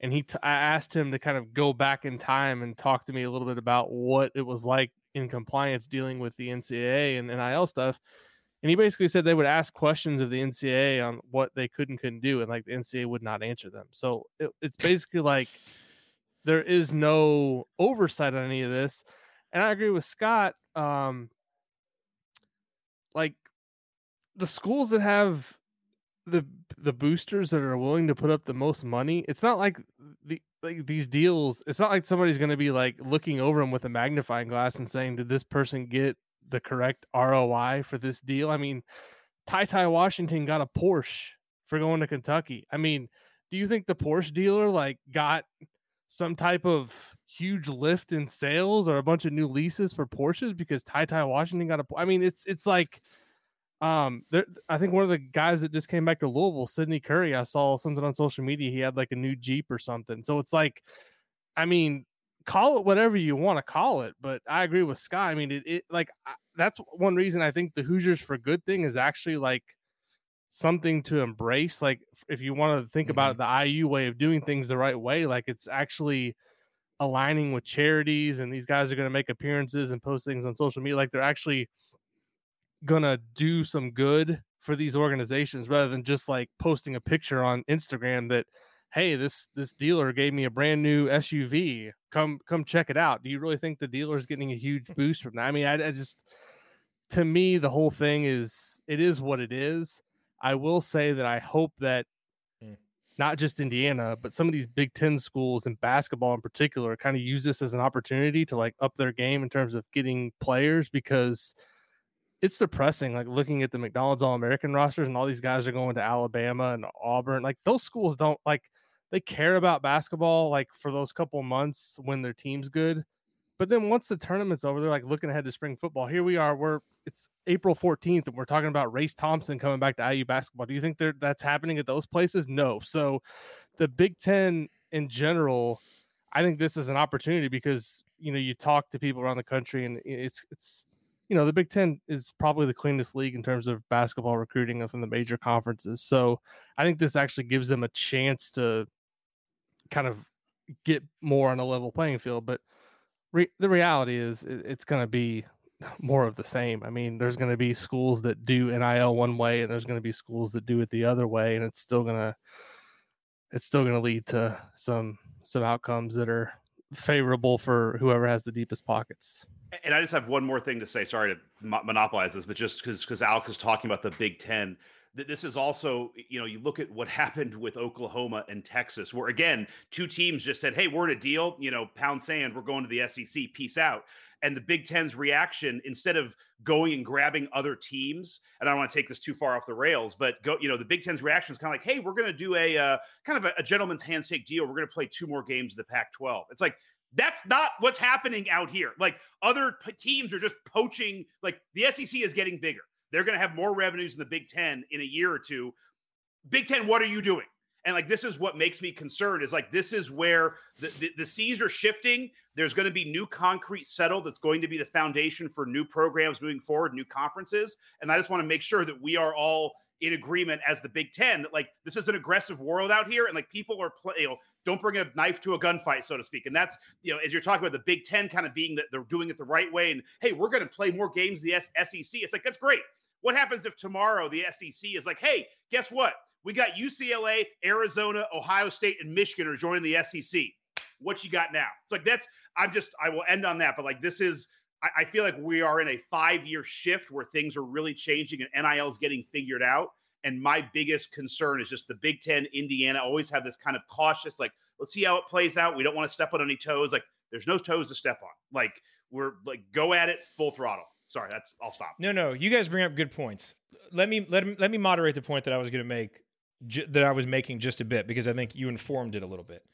and he t- I asked him to kind of go back in time and talk to me a little bit about what it was like in compliance dealing with the NCAA and NIL stuff. And he basically said they would ask questions of the NCAA on what they could and couldn't do, and like the NCAA would not answer them. So it, it's basically like there is no oversight on any of this. And I agree with Scott. Um, like the schools that have the the boosters that are willing to put up the most money, it's not like the like these deals. It's not like somebody's going to be like looking over them with a magnifying glass and saying, "Did this person get the correct ROI for this deal?" I mean, Ty Ty Washington got a Porsche for going to Kentucky. I mean, do you think the Porsche dealer like got some type of huge lift in sales or a bunch of new leases for Porsches because Ty Ty Washington got a I mean, it's it's like um there I think one of the guys that just came back to Louisville, Sydney Curry, I saw something on social media. He had like a new Jeep or something. So it's like, I mean, call it whatever you want to call it, but I agree with Scott. I mean, it, it like I- that's one reason I think the Hoosiers for good thing is actually like something to embrace. Like if you want to think about mm-hmm. the IU way of doing things the right way, like it's actually aligning with charities and these guys are going to make appearances and post things on social media like they're actually gonna do some good for these organizations rather than just like posting a picture on Instagram that hey this this dealer gave me a brand new SUV come come check it out. Do you really think the dealer's getting a huge boost from that? I mean I, I just to me the whole thing is it is what it is I will say that I hope that Mm. not just Indiana, but some of these Big Ten schools and basketball in particular kind of use this as an opportunity to like up their game in terms of getting players because it's depressing. Like looking at the McDonald's All American rosters and all these guys are going to Alabama and Auburn. Like those schools don't like they care about basketball like for those couple months when their team's good. But then once the tournament's over, they're like looking ahead to spring football. Here we are. We're it's April 14th, and we're talking about Race Thompson coming back to IU basketball. Do you think that's happening at those places? No. So the Big Ten in general, I think this is an opportunity because you know you talk to people around the country, and it's it's you know the Big Ten is probably the cleanest league in terms of basketball recruiting within the major conferences. So I think this actually gives them a chance to kind of get more on a level playing field. But re- the reality is, it, it's going to be more of the same. I mean, there's going to be schools that do NIL one way, and there's going to be schools that do it the other way, and it's still going to it's still to lead to some some outcomes that are favorable for whoever has the deepest pockets. And I just have one more thing to say. Sorry to mo- monopolize this, but just because because Alex is talking about the Big Ten, that this is also you know you look at what happened with Oklahoma and Texas, where again two teams just said, "Hey, we're in a deal. You know, pound sand. We're going to the SEC. Peace out." And the Big Ten's reaction, instead of going and grabbing other teams, and I don't want to take this too far off the rails, but go, you know, the Big Ten's reaction is kind of like, "Hey, we're going to do a uh, kind of a, a gentleman's handshake deal. We're going to play two more games of the Pac-12." It's like that's not what's happening out here. Like other p- teams are just poaching. Like the SEC is getting bigger. They're going to have more revenues in the Big Ten in a year or two. Big Ten, what are you doing? And like this is what makes me concerned. Is like this is where the, the, the seas are shifting. There's going to be new concrete settled. That's going to be the foundation for new programs moving forward, new conferences. And I just want to make sure that we are all in agreement as the Big Ten that like this is an aggressive world out here, and like people are play, you know, don't bring a knife to a gunfight, so to speak. And that's you know, as you're talking about the Big Ten kind of being that they're doing it the right way, and hey, we're going to play more games the SEC. It's like that's great. What happens if tomorrow the SEC is like, hey, guess what? We got UCLA, Arizona, Ohio State, and Michigan are joining the SEC. What you got now? It's like that's. I'm just. I will end on that. But like this is. I, I feel like we are in a five year shift where things are really changing and NIL is getting figured out. And my biggest concern is just the Big Ten, Indiana always have this kind of cautious, like, let's see how it plays out. We don't want to step on any toes. Like, there's no toes to step on. Like, we're like, go at it full throttle. Sorry, that's, I'll stop. No, no, you guys bring up good points. Let me let let me moderate the point that I was going to make that I was making just a bit because I think you informed it a little bit.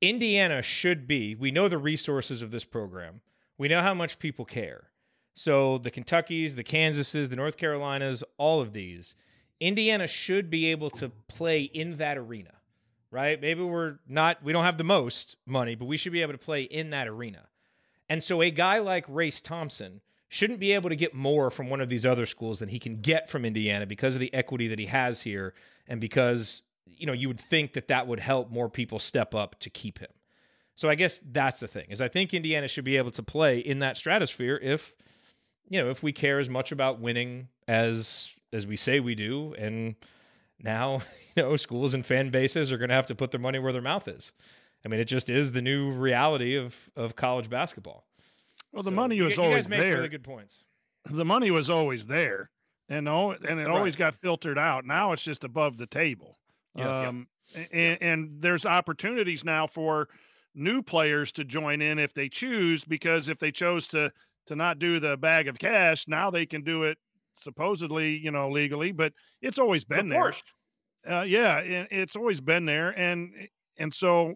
Indiana should be. We know the resources of this program. We know how much people care. So the Kentuckys, the Kansases, the North Carolinas, all of these, Indiana should be able to play in that arena, right? Maybe we're not, we don't have the most money, but we should be able to play in that arena. And so a guy like Race Thompson shouldn't be able to get more from one of these other schools than he can get from Indiana because of the equity that he has here and because you know you would think that that would help more people step up to keep him. So I guess that's the thing. Is I think Indiana should be able to play in that stratosphere if you know, if we care as much about winning as as we say we do and now, you know, schools and fan bases are going to have to put their money where their mouth is. I mean, it just is the new reality of of college basketball. Well, the So, money was you always guys make there. really good points. the money was always there, and al- and it always got filtered out. Now it's just above the table. Yes. Um, and, and there's opportunities now for new players to join in if they choose, because if they chose to to not do the bag of cash, now they can do it supposedly, you know, legally. But it's always been there. Uh, yeah, and it's always been there, and and so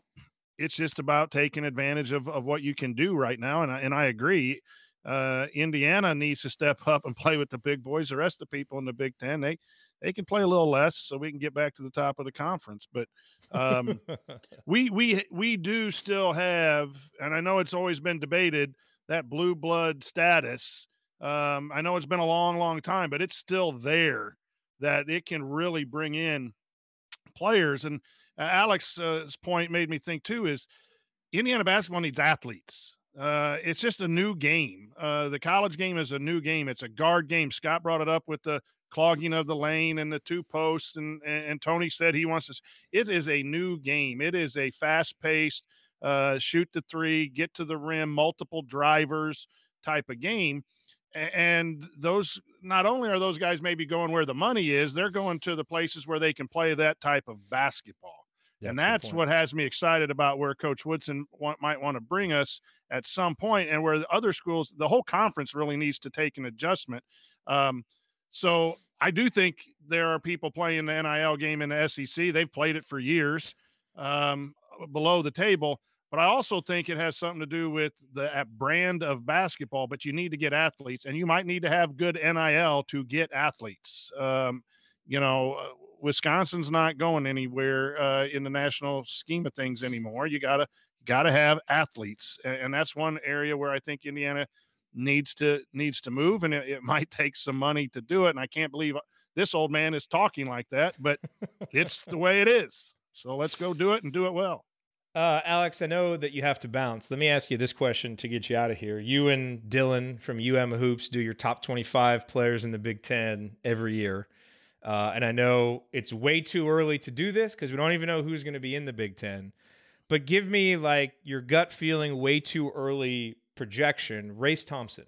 it's just about taking advantage of, of what you can do right now. And I, and I agree. Uh, Indiana needs to step up and play with the big boys. The rest of the people in the Big Ten, they they can play a little less, so we can get back to the top of the conference. But um, we we we do still have, and I know it's always been debated that blue blood status. Um, I know it's been a long, long time, but it's still there that it can really bring in players. And uh, Alex's point made me think too is Indiana basketball needs athletes. Uh, it's just a new game. Uh, the college game is a new game. It's a guard game. Scott brought it up with the clogging of the lane and the two posts, and and, and Tony said he wants to. It is a new game. It is a fast paced, uh, shoot the three, get to the rim, multiple drivers type of game. And those not only are those guys maybe going where the money is, they're going to the places where they can play that type of basketball and That's that's what has me excited about where Coach Woodson want, might want to bring us at some point, and where the other schools, the whole conference really needs to take an adjustment. Um, so I do think there are people playing the NIL game in the SEC. They've played it for years um, below the table, but I also think it has something to do with the uh, brand of basketball. But you need to get athletes, and you might need to have good NIL to get athletes. Um, you know, uh, Wisconsin's not going anywhere uh, in the national scheme of things anymore. You gotta gotta have athletes, and, that's one area where I think Indiana needs to needs to move, and it, it might take some money to do it. And I can't believe this old man is talking like that, but it's the way it is. So let's go do it and do it well. Uh, Alex, I know that you have to bounce. Let me ask you this question to get you out of here. You and Dylan from UM Hoops do your top 25 players in the Big Ten every year. Uh, and I know it's way too early to do this because we don't even know who's going to be in the Big Ten. But give me like your gut feeling, way too early projection. Race Thompson.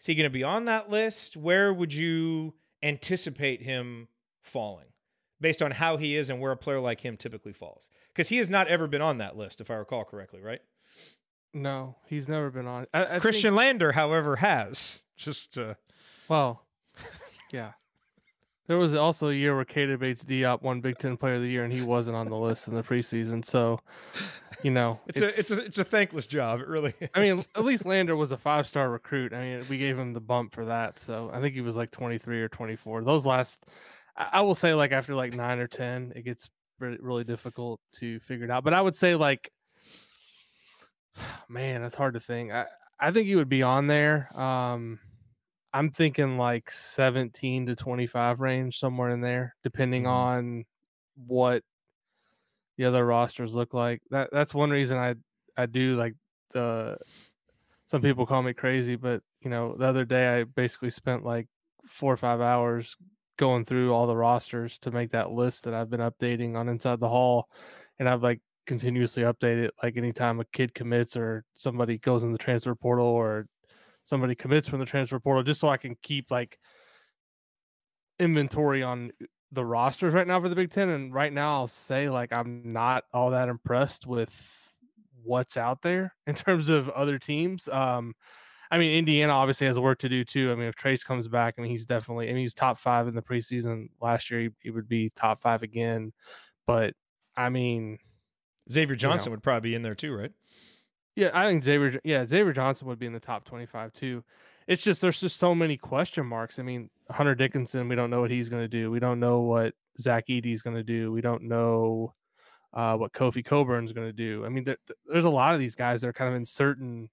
Is he going to be on that list? Where would you anticipate him falling based on how he is and where a player like him typically falls? Because he has not ever been on that list, if I recall correctly, right? No, he's never been on. I, I think- Khristian Lander, however, has. Just uh, well, yeah. There was also a year where Keita Bates Diop won Big Ten Player of the Year, and he wasn't on the list in the preseason. So, you know, it's, a it's a it's a thankless job. It really. Is. I mean, at least Lander was a five star recruit. I mean, we gave him the bump for that. So I think he was like 23 or 24. Those last, I I will say, like after like nine or 10, it gets really, really difficult to figure it out. But I would say, like, man, it's hard to think. I, I think he would be on there. Um, I'm thinking like 17 to 25 range, somewhere in there, depending Mhm. on what the other rosters look like. That that's one reason I I do like the some people call me crazy, but you know, the other day I basically spent like four or five hours going through all the rosters to make that list that I've been updating on Inside the Hall, and I've like continuously updated. Like anytime a kid commits or somebody goes in the transfer portal or somebody commits from the transfer portal, just so I can keep like inventory on the rosters right now for the Big Ten. And right now, I'll say like I'm not all that impressed with what's out there in terms of other teams. Um, I mean, Indiana obviously has work to do too. I mean, if Trayce comes back, I mean, he's definitely. I mean, he's top five in the preseason last year. He, he would be top five again. But I mean, Xavier know. Johnson would probably be in there too, right? Yeah, I think Xavier. Yeah, Xavier Johnson would be in the top twenty-five too. it's just there's just so many question marks. I mean, Hunter Dickinson, we don't know what he's going to do. We don't know what Zach Edey's going to do. We don't know uh, what Kofi Cockburn's going to do. I mean, there, there's a lot of these guys that are kind of in certain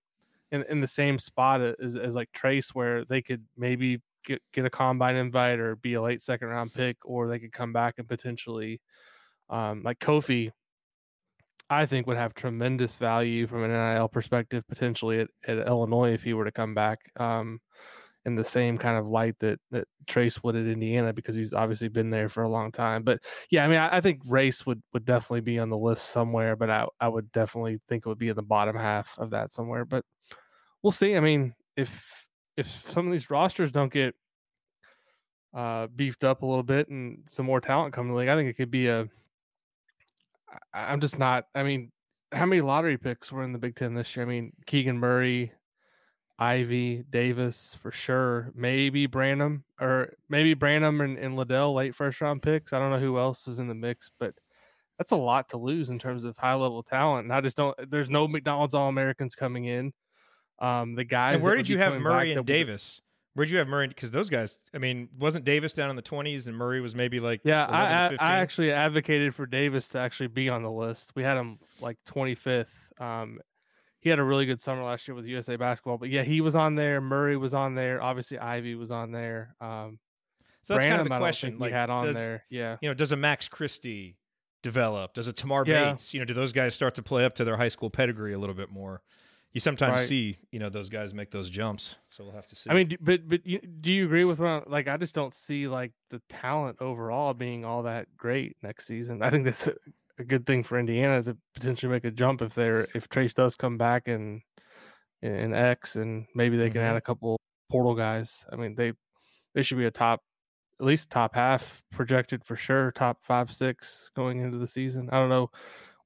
in, in the same spot as, as like Trayce, where they could maybe get, get a combine invite or be a late second round pick, or they could come back and potentially, um, like Kofi, I think would have tremendous value from an NIL perspective potentially at, at Illinois if he were to come back. Um, in the same kind of light that that Trayce would at Indiana because he's obviously been there for a long time. But yeah, I mean, I, I, think Race would would definitely be on the list somewhere, but I I would definitely think it would be in the bottom half of that somewhere. But we'll see. I mean, if if some of these rosters don't get uh, beefed up a little bit and some more talent come to the league, I think it could be a. I'm just not. I mean, how many lottery picks were in the Big Ten this year? I mean, Keegan Murray, Ivey, Davis for sure. Maybe Branham or maybe Branham and, and Liddell late first round picks. I don't know who else is in the mix, but that's a lot to lose in terms of high level talent. And I just don't. There's no McDonald's All Americans coming in. Um, the guys. And where did you have Murray and Davis? Where'd you have Murray? Because those guys, I mean, wasn't Davis down in the twenties and Murray was maybe like yeah. I, I, actually advocated for Davis to actually be on the list. We had him like twenty fifth. Um, he had a really good summer last year with USA basketball. But yeah, he was on there. Murray was on there. Obviously, Ivey was on there. Um, so that's Branham, kind of the question. Like, had on does, there, yeah. You know, does a Max Christie develop? Does a Tamar yeah. Bates? You know, do those guys start to play up to their high school pedigree a little bit more? You sometimes right. see, you know, those guys make those jumps. So we'll have to see. I mean, but but you, do you agree with what? I'm, like, I just don't see like the talent overall being all that great next season. I think that's a good thing for Indiana to potentially make a jump if they're if Trayce does come back and in X and maybe they can mm-hmm. add a couple portal guys. I mean they they should be a top at least top half projected for sure, top five six going into the season. I don't know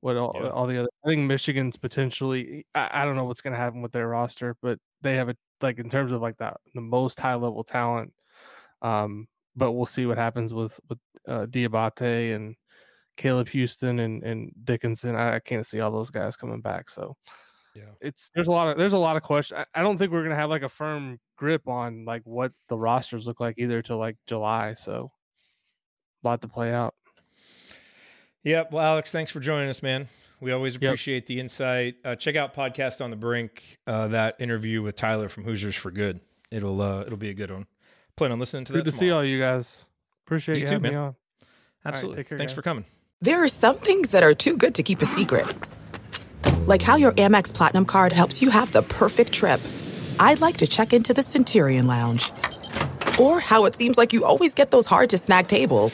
what all, yeah. all the other. I think Michigan's potentially. I, I don't know what's going to happen with their roster, but they have a like in terms of like that the most high level talent. Um, but we'll see what happens with with uh, Diabate and Caleb Houston and, and Dickinson. I, I, can't see all those guys coming back. So yeah, it's there's a lot of there's a lot of questions. I, I don't think we're gonna have like a firm grip on like what the rosters look like either till like July. So a lot to play out. Yep. Well, Alex, thanks for joining us, man. We always appreciate yep. the insight. Uh, check out podcast on the brink. Uh, that interview with Tyler from Hoosiers for Good. It'll uh, it'll be a good one. Plan on listening to good that. Good to see all you guys. Appreciate you, you too, man. on. Absolutely. Right, care, Thanks guys. for coming. There are some things that are too good to keep a secret. Like how your Amex Platinum card helps you have the perfect trip. I'd like to check into the Centurion Lounge. Or how it seems like you always get those hard to snag tables.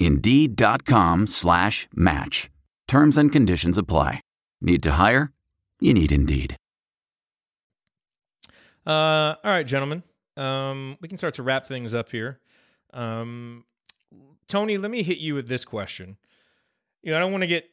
Indeed.com slash match. Terms and conditions apply. Need to hire? You need Indeed. Uh, all right, gentlemen. Um, we can start to wrap things up here. Um, Tony, let me hit you with this question. You know, I don't want to get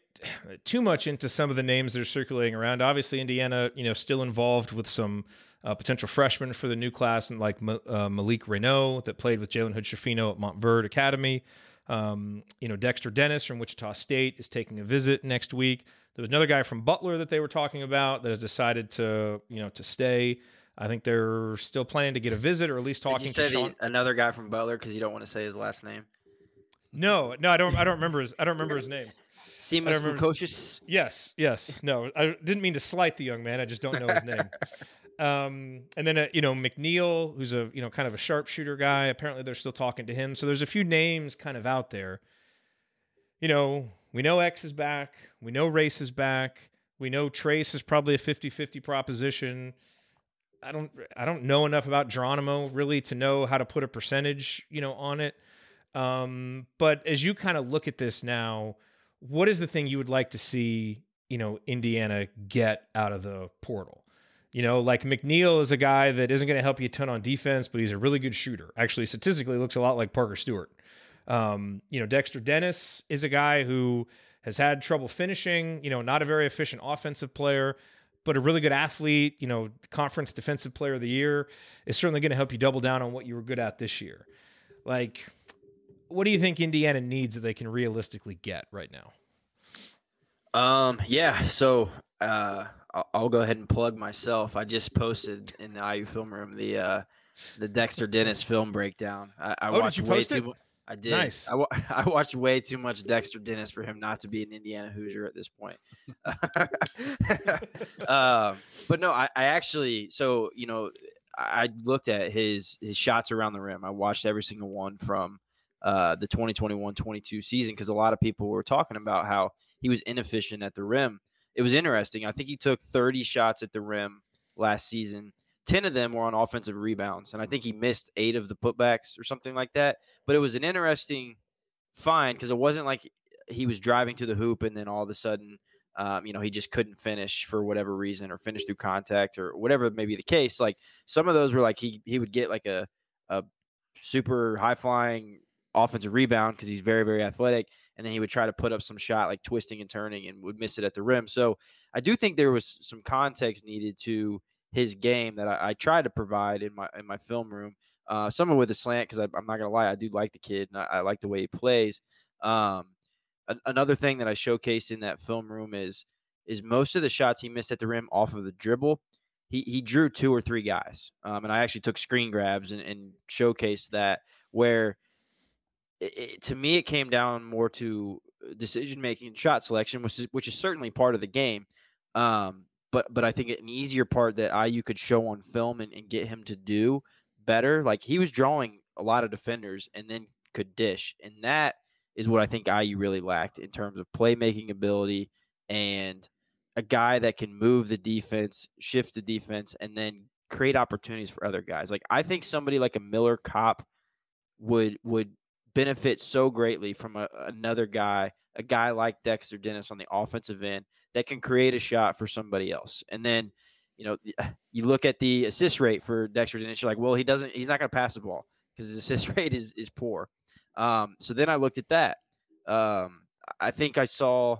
too much into some of the names that are circulating around. Obviously, Indiana, you know, still involved with some uh, potential freshmen for the new class, and like uh, Malik Reneau that played with Jalen Hood-Schifino at Montverde Academy. Um, you know, Dexter Dennis from Wichita State is taking a visit next week. There was another guy from Butler that they were talking about that has decided to, you know, to stay. I think they're still planning to get a visit or at least talking Did you say to the, another guy from Butler because you don't want to say his last name. No, no, I don't. I don't remember his. I don't remember his name. Simas Lukosius. Yes, yes. No, I didn't mean to slight the young man. I just don't know his name. Um, and then uh, you know McNeil, who's a you know kind of a sharpshooter guy. Apparently, they're still talking to him. So there's a few names kind of out there. You know, we know X is back. We know Race is back. We know Trayce is probably a 50-50 proposition. I don't I don't know enough about Geronimo really to know how to put a percentage, you know, on it. Um, but as you kind of look at this now, what is the thing you would like to see, you know, Indiana get out of the portal? You know, like McNeil is a guy that isn't going to help you a ton on defense, but he's a really good shooter. Actually, statistically, looks a lot like Parker Stewart. Um, you know, Dexter Dennis is a guy who has had trouble finishing, you know, not a very efficient offensive player, but a really good athlete, you know, conference defensive player of the year is certainly going to help you double down on what you were good at this year. Like, what do you think Indiana needs that they can realistically get right now? Um, yeah. So, uh, I'll, go ahead and plug myself. I just posted in the IU film room the uh, the Dexter Dennis film breakdown. I, I Oh, did watched you way post it? too. mu- I did. Nice. I, wa- I watched way too much Dexter Dennis for him not to be an Indiana Hoosier at this point. um, but no, I, I actually. So you know, I I looked at his his shots around the rim. I watched every single one from uh, the 2021-22 season because a lot of people were talking about how he was inefficient at the rim. It was interesting. I think he took 30 shots at the rim last season. 10 of them were on offensive rebounds, and I think he missed eight of the putbacks or something like that. But it was an interesting find because it wasn't like he was driving to the hoop and then all of a sudden, um, you know, he just couldn't finish for whatever reason or finish through contact or whatever may be the case. Like some of those were like he he would get like a a super high flying offensive rebound because he's very very athletic, and then he would try to put up some shot like twisting and turning and would miss it at the rim. So I do think there was some context needed to his game that I, I tried to provide in my in my film room. Uh, some of it with a slant because I'm not gonna lie, I do like the kid and I, I like the way he plays. Um, an- another thing that I showcased in that film room is is most of the shots he missed at the rim off of the dribble. He he drew two or three guys, um, and I actually took screen grabs and, and showcased that where it, to me it came down more to decision making and shot selection, which is which is certainly part of the game. Um, but but I think an easier part that IU could show on film and, and get him to do better, like he was drawing a lot of defenders and then could dish, and that is what I think IU really lacked in terms of playmaking ability and a guy that can move the defense, shift the defense, and then create opportunities for other guys. Like I think somebody like a Miller Kopp would would benefit so greatly from a, another guy, a guy like Dexter Dennis on the offensive end that can create a shot for somebody else. And then, you know, you look at the assist rate for Dexter Dennis, you're like, well, he doesn't, he's not going to pass the ball because his assist rate is is poor. Um, so then I looked at that. Um, I think I saw,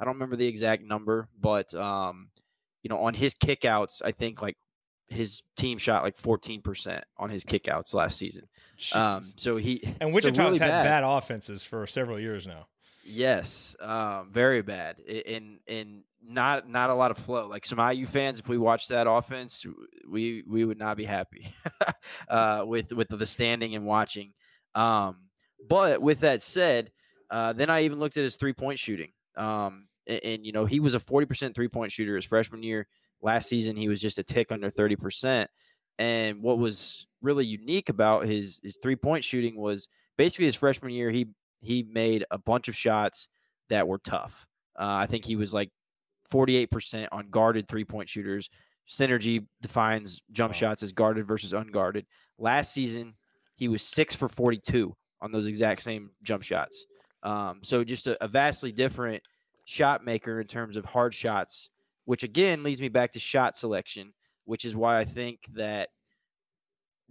I don't remember the exact number, but um, you know, on his kickouts, I think like his team shot like 14% on his kickouts last season. Um, so he And so Wichita's really had bad. bad offenses for several years now. Yes, um, very bad, and and not not a lot of flow. Like some IU fans, if we watched that offense, we we would not be happy uh, with with the standing and watching. Um, but with that said, uh, then I even looked at his three point shooting. Um, and, and you know he was a forty percent three point shooter his freshman year. Last season he was just a tick under thirty percent. And what was really unique about his his three point shooting was basically his freshman year he he made a bunch of shots that were tough. Uh, I think he was like 48% on guarded three point shooters. Synergy defines jump shots as guarded versus unguarded. Last season, he was six for 42 on those exact same jump shots. Um, so just a, a vastly different shot maker in terms of hard shots, which again leads me back to shot selection, which is why I think that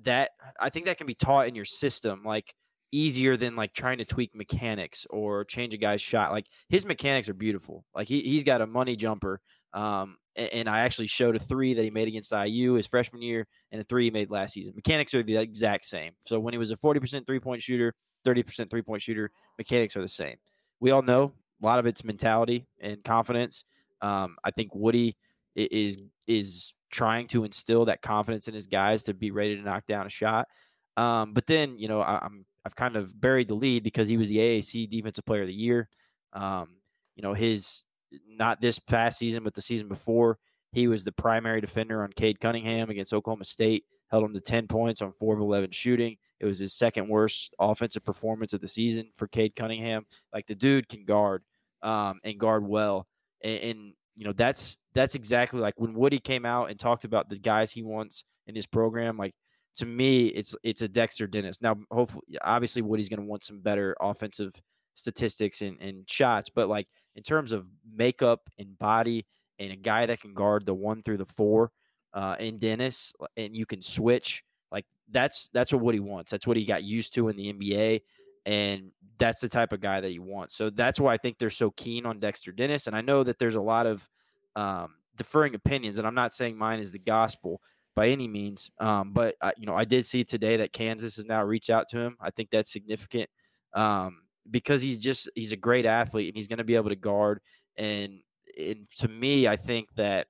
that I think that can be taught in your system. Like easier than like trying to tweak mechanics or change a guy's shot. Like his mechanics are beautiful. Like he he's got a money jumper. Um, a- and, I actually showed a three that he made against IU his freshman year and a three he made last season. Mechanics are the exact same. So when he was a 40% three point shooter, 30% three point shooter, mechanics are the same. We all know a lot of it's mentality and confidence. Um, I think Woody is is trying to instill that confidence in his guys to be ready to knock down a shot. Um, but then, you know, I, I'm I've kind of buried the lead because he was the AAC Defensive Player of the Year. Um, you know, his not this past season, but the season before, He was the primary defender on Cade Cunningham against Oklahoma State, held him to 10 points on 4 of 11 shooting. It was his second worst offensive performance of the season for Cade Cunningham. Like the dude can guard um, and guard well. And, and, you know, that's that's exactly like when Woody came out and talked about the guys he wants in his program. Like to me, it's it's a Dexter Dennis. Now, hopefully, obviously, Woody's going to want some better offensive statistics and, and shots, but like in terms of makeup and body and a guy that can guard the one through the four uh, in Dennis, and you can switch. Like that's that's what Woody wants. That's what he got used to in the NBA, and that's the type of guy that you want. So that's why I think they're so keen on Dexter Dennis. And I know that there's a lot of um, deferring opinions, and I'm not saying mine is the gospel by any means. Um, but I, you know, I did see today that Kansas has now reached out to him. I think that's significant um, because he's just he's a great athlete and he's going to be able to guard. And and to me, I think that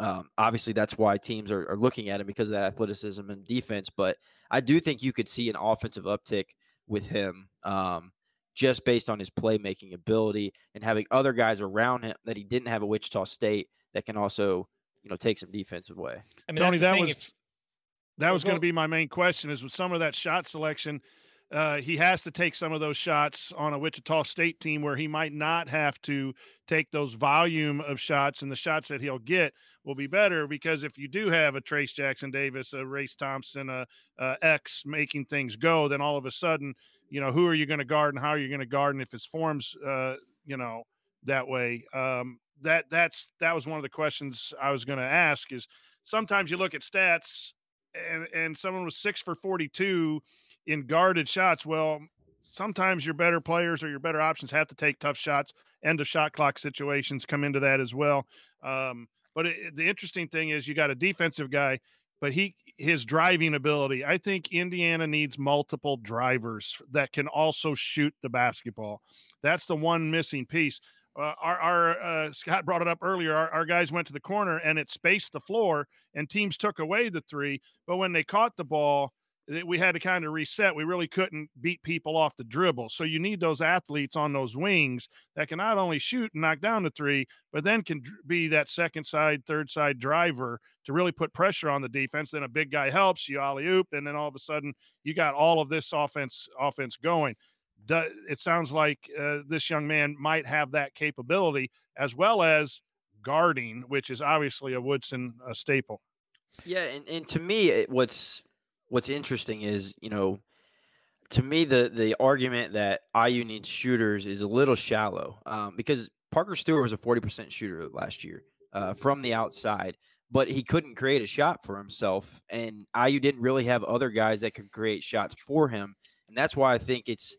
um, obviously that's why teams are, are looking at him because of that athleticism and defense. But I do think you could see an offensive uptick with him. Um, just based on his playmaking ability and having other guys around him that he didn't have at Wichita State that can also you know take some defensive away. I mean, Tony, that was if, that was going to be my main question. Is with some of that shot selection, uh, he has to take some of those shots on a Wichita State team where he might not have to take those volume of shots, and the shots that he'll get will be better because if you do have a Trayce Jackson Davis, a Race Thompson, a, a X making things go, then all of a sudden, you know, who are you going to guard and how are you going to guard, and if his forms, uh, you know, that way. Um, that that's that was one of the questions I was going to ask. Is sometimes you look at stats and and someone was six for forty two in guarded shots. Well, sometimes your better players or your better options have to take tough shots. End of shot clock situations come into that as well. Um, but it, the interesting thing is you got a defensive guy, but he his driving ability. I think Indiana needs multiple drivers that can also shoot the basketball. That's the one missing piece uh, our, our uh, Scott brought it up earlier. Our, our, guys went to the corner and it spaced the floor, and teams took away the three. But when they caught the ball, we had to kind of reset. We really couldn't beat people off the dribble. So you need those athletes on those wings that can not only shoot and knock down the three, but then can be that second side, third side driver to really put pressure on the defense. Then a big guy helps you alley oop, and then all of a sudden you got all of this offense offense going it sounds like uh, this young man might have that capability as well as guarding, which is obviously a Woodson uh, staple. Yeah, and, and to me, it, what's what's interesting is you know, to me the the argument that IU needs shooters is a little shallow um, because Parker Stewart was a forty percent shooter last year uh, from the outside, but he couldn't create a shot for himself, and IU didn't really have other guys that could create shots for him, and that's why I think it's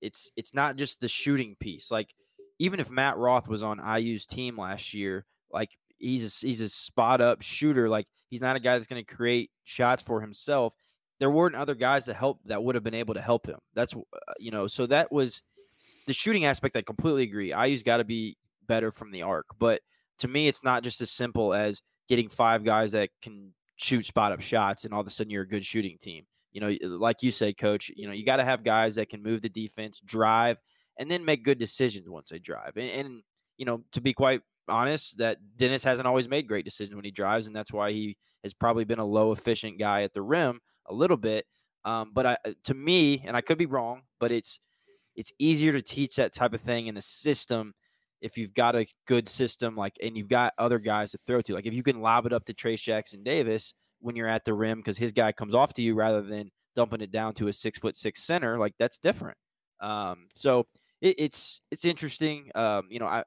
it's it's not just the shooting piece. Like even if Matt Roth was on IU's team last year, like he's a, he's a spot up shooter. Like he's not a guy that's going to create shots for himself. There weren't other guys to help that would have been able to help him. That's uh, you know, so that was the shooting aspect. I completely agree. IU's got to be better from the arc, but to me, it's not just as simple as getting five guys that can shoot spot up shots and all of a sudden you're a good shooting team you know, like you said, coach, you know, you got to have guys that can move the defense, drive, and then make good decisions once they drive. And, and, you know, to be quite honest, that Dennis hasn't always made great decisions when he drives, and that's why he has probably been a low efficient guy at the rim a little bit. Um, but I, to me, and I could be wrong, but it's it's easier to teach that type of thing in a system if you've got a good system, like, and you've got other guys to throw to. Like, if you can lob it up to Trayce Jackson Davis when you're at the rim because his guy comes off to you rather than dumping it down to a six foot six center. Like that's different. Um, so it, it's it's interesting. Um, you know, I,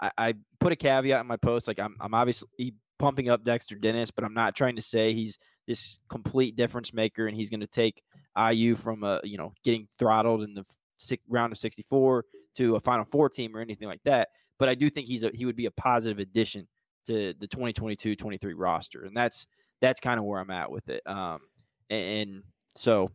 I, I put a caveat in my post. Like I'm I'm obviously pumping up Dexter Dennis, but I'm not trying to say he's this complete difference maker and he's going to take IU from a you know getting throttled in the six, round of 64 to a Final Four team or anything like that. But I do think he's a he would be a positive addition to the 2022-23 roster, and that's that's kind of where I'm at with it. Um, and, and so,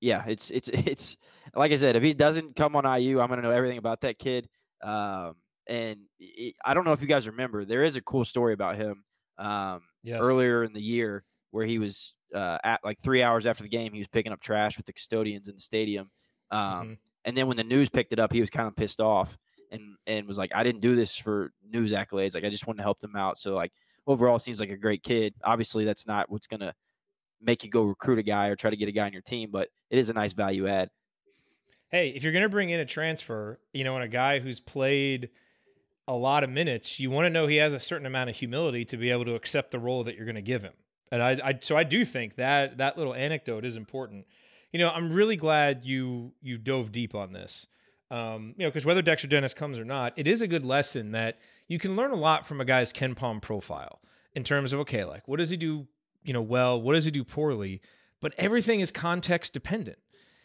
yeah, it's it's it's like I said, if he doesn't come on IU, I'm gonna know everything about that kid. Um, and it, I don't know if you guys remember, there is a cool story about him. Um, yes. earlier in the year where he was uh, at like three hours after the game, he was picking up trash with the custodians in the stadium. Um, mm-hmm. And then when the news picked it up, he was kind of pissed off and and was like, "I didn't do this for news accolades. Like I just wanted to help them out." So like overall seems like a great kid. Obviously, that's not what's going to make you go recruit a guy or try to get a guy on your team, but it is a nice value add. Hey, if you're going to bring in a transfer, you know, and a guy who's played a lot of minutes, you want to know he has a certain amount of humility to be able to accept the role that you're going to give him. And I, I, so I do think that that little anecdote is important. You know, I'm really glad you you dove deep on this. Um, you know, because whether Dexter Dennis comes or not, it is a good lesson that you can learn a lot from a guy's KenPom profile in terms of okay, like what does he do, you know, well, what does he do poorly, but everything is context dependent.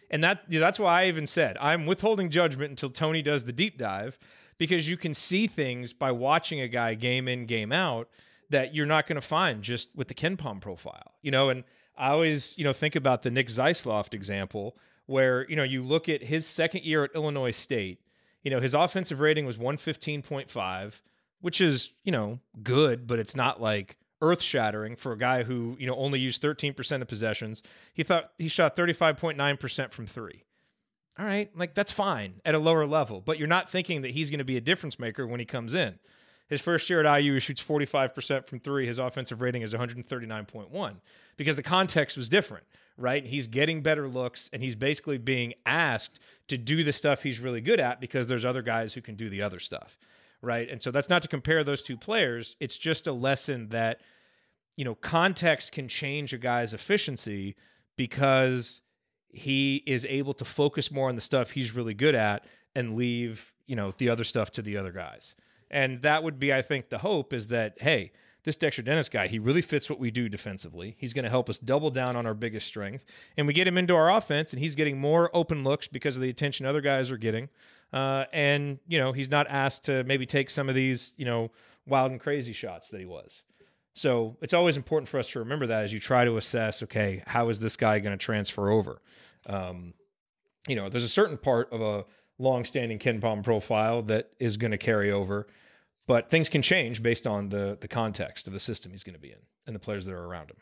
And that that's why I even said I'm withholding judgment until Tony does the deep dive because you can see things by watching a guy game in game out that you're not going to find just with the KenPom profile. You know, and I always, you know, think about the Nick Zeisloft example where, you know, you look at his second year at Illinois State, you know, his offensive rating was 115.5, which is, you know, good, but it's not like earth shattering for a guy who, you know, only used 13% of possessions. He thought he shot 35.9% from three. All right, like that's fine at a lower level, but you're not thinking that he's going to be a difference maker when he comes in. His first year at IU, he shoots 45% from three. His offensive rating is 139.1 because the context was different, right? He's getting better looks and he's basically being asked to do the stuff he's really good at because there's other guys who can do the other stuff, right? And so that's not to compare those two players. It's just a lesson that, you know, context can change a guy's efficiency because he is able to focus more on the stuff he's really good at and leave, you know, the other stuff to the other guys. And that would be, I think, the hope is that, hey, this Dexter Dennis guy, he really fits what we do defensively. He's going to help us double down on our biggest strength. And we get him into our offense, and he's getting more open looks because of the attention other guys are getting. Uh, and, you know, he's not asked to maybe take some of these, you know, wild and crazy shots that he was. So it's always important for us to remember that as you try to assess, okay, how is this guy going to transfer over? Um, you know, there's a certain part of a long-standing KenPom profile that is going to carry over, but things can change based on the the context of the system he's going to be in and the players that are around him.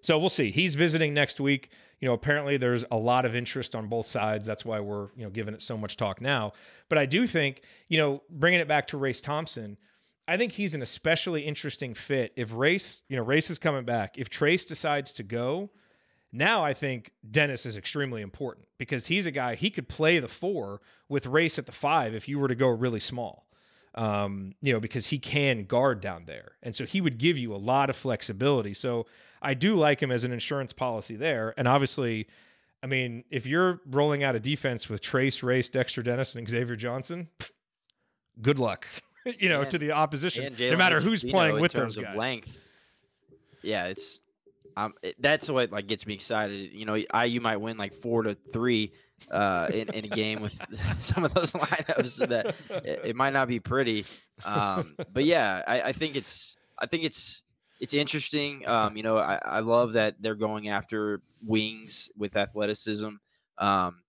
So we'll see. He's visiting next week. You know, apparently there's a lot of interest on both sides. That's why we're you know giving it so much talk now. But I do think you know bringing it back to Race Thompson. I think he's an especially interesting fit if Race, you know, Race is coming back. If Trayce decides to go, now I think Dennis is extremely important because he's a guy he could play the four with Race at the five if you were to go really small. Um, you know, because he can guard down there. And so he would give you a lot of flexibility. So I do like him as an insurance policy there. And obviously, I mean, if you're rolling out a defense with Trayce, Race, Dexter Dennis, and Xavier Johnson, good luck. you know, And- to the opposition, no matter who's playing with those guys. length. Yeah, it's it, that's what like gets me excited. You know, IU might win like four to three uh, in, in a game with some of those lineups. That it, it might not be pretty, um, but yeah, I, I think it's I think it's it's interesting. Um, you know, I, I love that they're going after wings with athleticism. Um,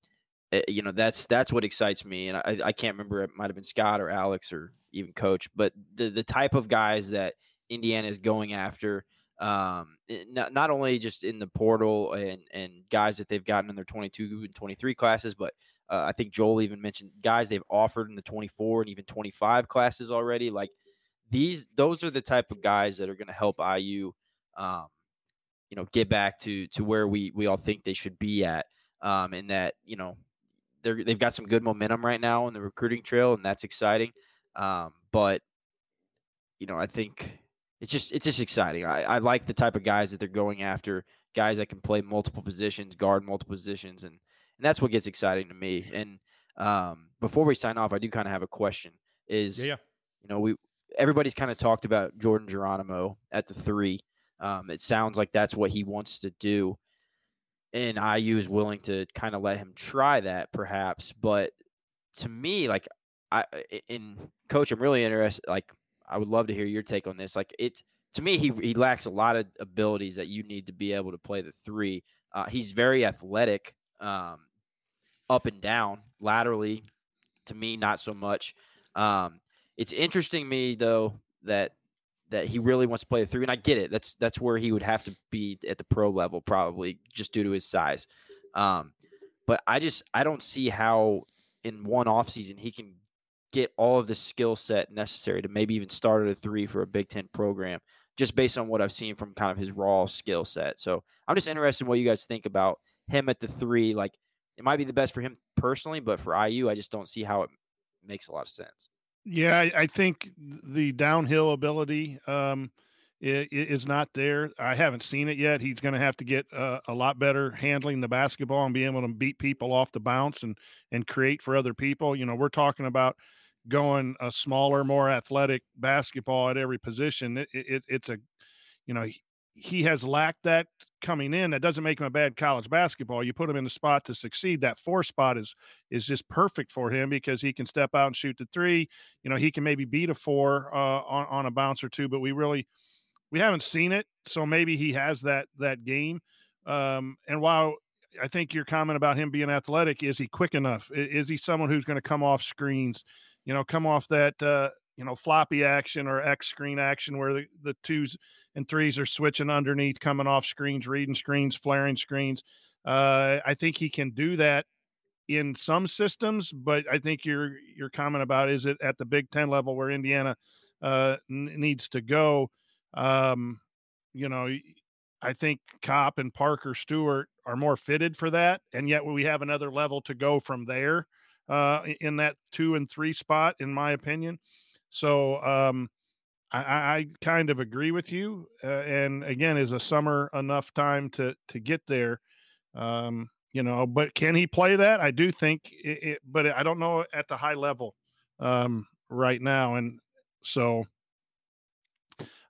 eh, you know, that's that's what excites me, and I, I can't remember it might have been Scott or Alex or even Coach, but the the type of guys that Indiana is going after um, not, not only just in the portal and, and guys that they've gotten in their 22 and 23 classes, but uh, I think Joel even mentioned guys they've offered in the 24 and even 25 classes already. Like these, those are the type of guys that are going to help IU, um, you know, get back to to where we we all think they should be at, um, and that you know they're they've got some good momentum right now on the recruiting trail, and that's exciting. Um, but you know, I think it's just it's just exciting. I, I like the type of guys that they're going after, guys that can play multiple positions, guard multiple positions, and and that's what gets exciting to me. And um, before we sign off, I do kind of have a question. Is Yeah, yeah. you know we everybody's kind of talked about Jordan Geronimo at the three. Um, it sounds like that's what he wants to do, and IU is willing to kind of let him try that, perhaps. But to me, like I i- in coach, I'm really interested. Like I would love to hear your take on this. Like it to me, he he lacks a lot of abilities that you need to be able to play the three. Uh, he's very athletic, um, up and down, laterally. To me, not so much. Um, it's interesting me though that that he really wants to play the three, and I get it. That's that's where he would have to be at the pro level, probably just due to his size. Um, but I just I don't see how in one offseason he can get all of the skill set necessary to maybe even start at a three for a Big Ten program. just based on what I've seen from kind of his raw skill set. So I'm just interested in what you guys think about him at the three. Like it might be the best for him personally, but for IU, I just don't see how it makes a lot of sense. Yeah, I, think the downhill ability um, is not there. I haven't seen it yet. He's going to have to get uh, a lot better handling the basketball and be able to beat people off the bounce and and create for other people. You know, we're talking about going a smaller, more athletic basketball at every position. It, it, it's a, you know, he, he has lacked that coming in. That doesn't make him a bad college basketball. You put him in the spot to succeed. That four spot is is just perfect for him because he can step out and shoot the three. You know, he can maybe beat a four uh, on on a bounce or two, but we really we haven't seen it. So maybe he has that that game. Um, and while I think your comment about him being athletic, is he quick enough? Is he someone who's going to come off screens? You know, come off that uh, you know floppy action or X screen action where the, the twos and threes are switching underneath, coming off screens, reading screens, flaring screens. Uh, I think he can do that in some systems, but I think your your comment about is it at the Big Ten level where Indiana uh, n- needs to go. Um, you know, I think Kopp and Parker Stewart are more fitted for that, and yet we have another level to go from there uh, in that two and three spot, in my opinion. So um, I, I kind of agree with you. Uh, and again, is a summer enough time to to get there? Um, you know, but can he play that? I do think it, it but I don't know at the high level um, right now, and so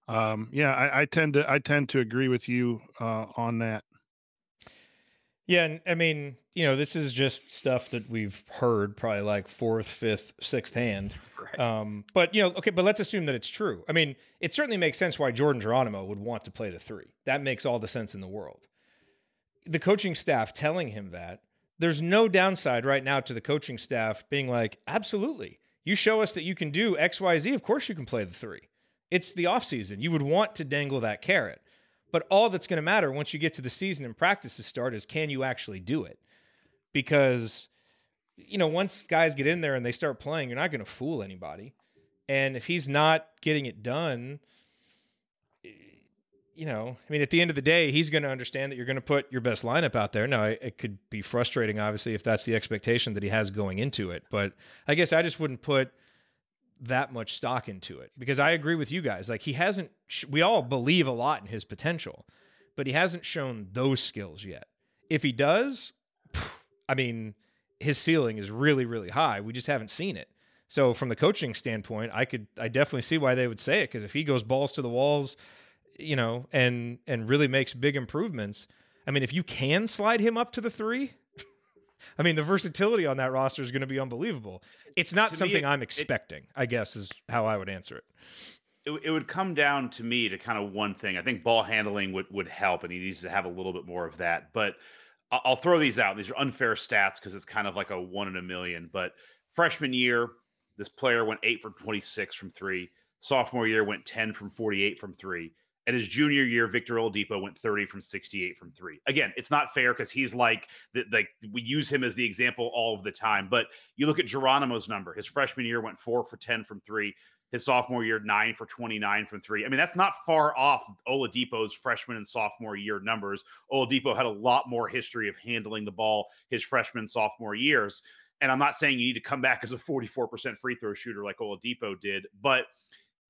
um, yeah, I, I tend to I tend to agree with you uh, on that. Yeah, and I mean, you know, this is just stuff that we've heard probably like fourth, fifth, sixth hand. Um, but you know, okay, but let's assume that it's true. I mean, it certainly makes sense why Jordan Geronimo would want to play the three. That makes all the sense in the world. The coaching staff telling him that, there's no downside right now to the coaching staff being like, absolutely. You show us that you can do XYZ, of course you can play the three. It's the offseason. You would want to dangle that carrot. But all that's going to matter once you get to the season and practices start is can you actually do it? Because, you know, once guys get in there and they start playing, you're not going to fool anybody. And if he's not getting it done, eh, you know, I mean, at the end of the day, he's going to understand that you're going to put your best lineup out there. Now, it, it could be frustrating, obviously, if that's the expectation that he has going into it. But I guess I just wouldn't put that much stock into it because I agree with you guys. Like he hasn't, sh- we all believe a lot in his potential, but he hasn't shown those skills yet. If he does, I mean, his ceiling is really, really high. We just haven't seen it. So from the coaching standpoint, I could, I definitely see why they would say it because if he goes balls to the walls, you know, and and really makes big improvements. I mean, if you can slide him up to the three, I mean, the versatility on that roster is going to be unbelievable. It's not To me, something it- I'm it- expecting, I guess, is how I would answer it. it, it would come down to me to kind of one thing. I think ball handling would, would help, and he needs to have a little bit more of that. But I'll throw these out. These are unfair stats because it's kind of like a one in a million. But freshman year, this player went eight for 26 from three. Sophomore year went 10 from 48 from three. And his junior year, Victor Oladipo went 30 from 68 from three. Again, it's not fair because he's like like we use him as the example all of the time. But you look at Geronimo's number. His freshman year went four for 10 from three. His sophomore year, nine for 29 from three. I mean, that's not far off Oladipo's freshman and sophomore year numbers. Oladipo had a lot more history of handling the ball his freshman sophomore years. And I'm not saying you need to come back as a 44% free throw shooter like Oladipo did, but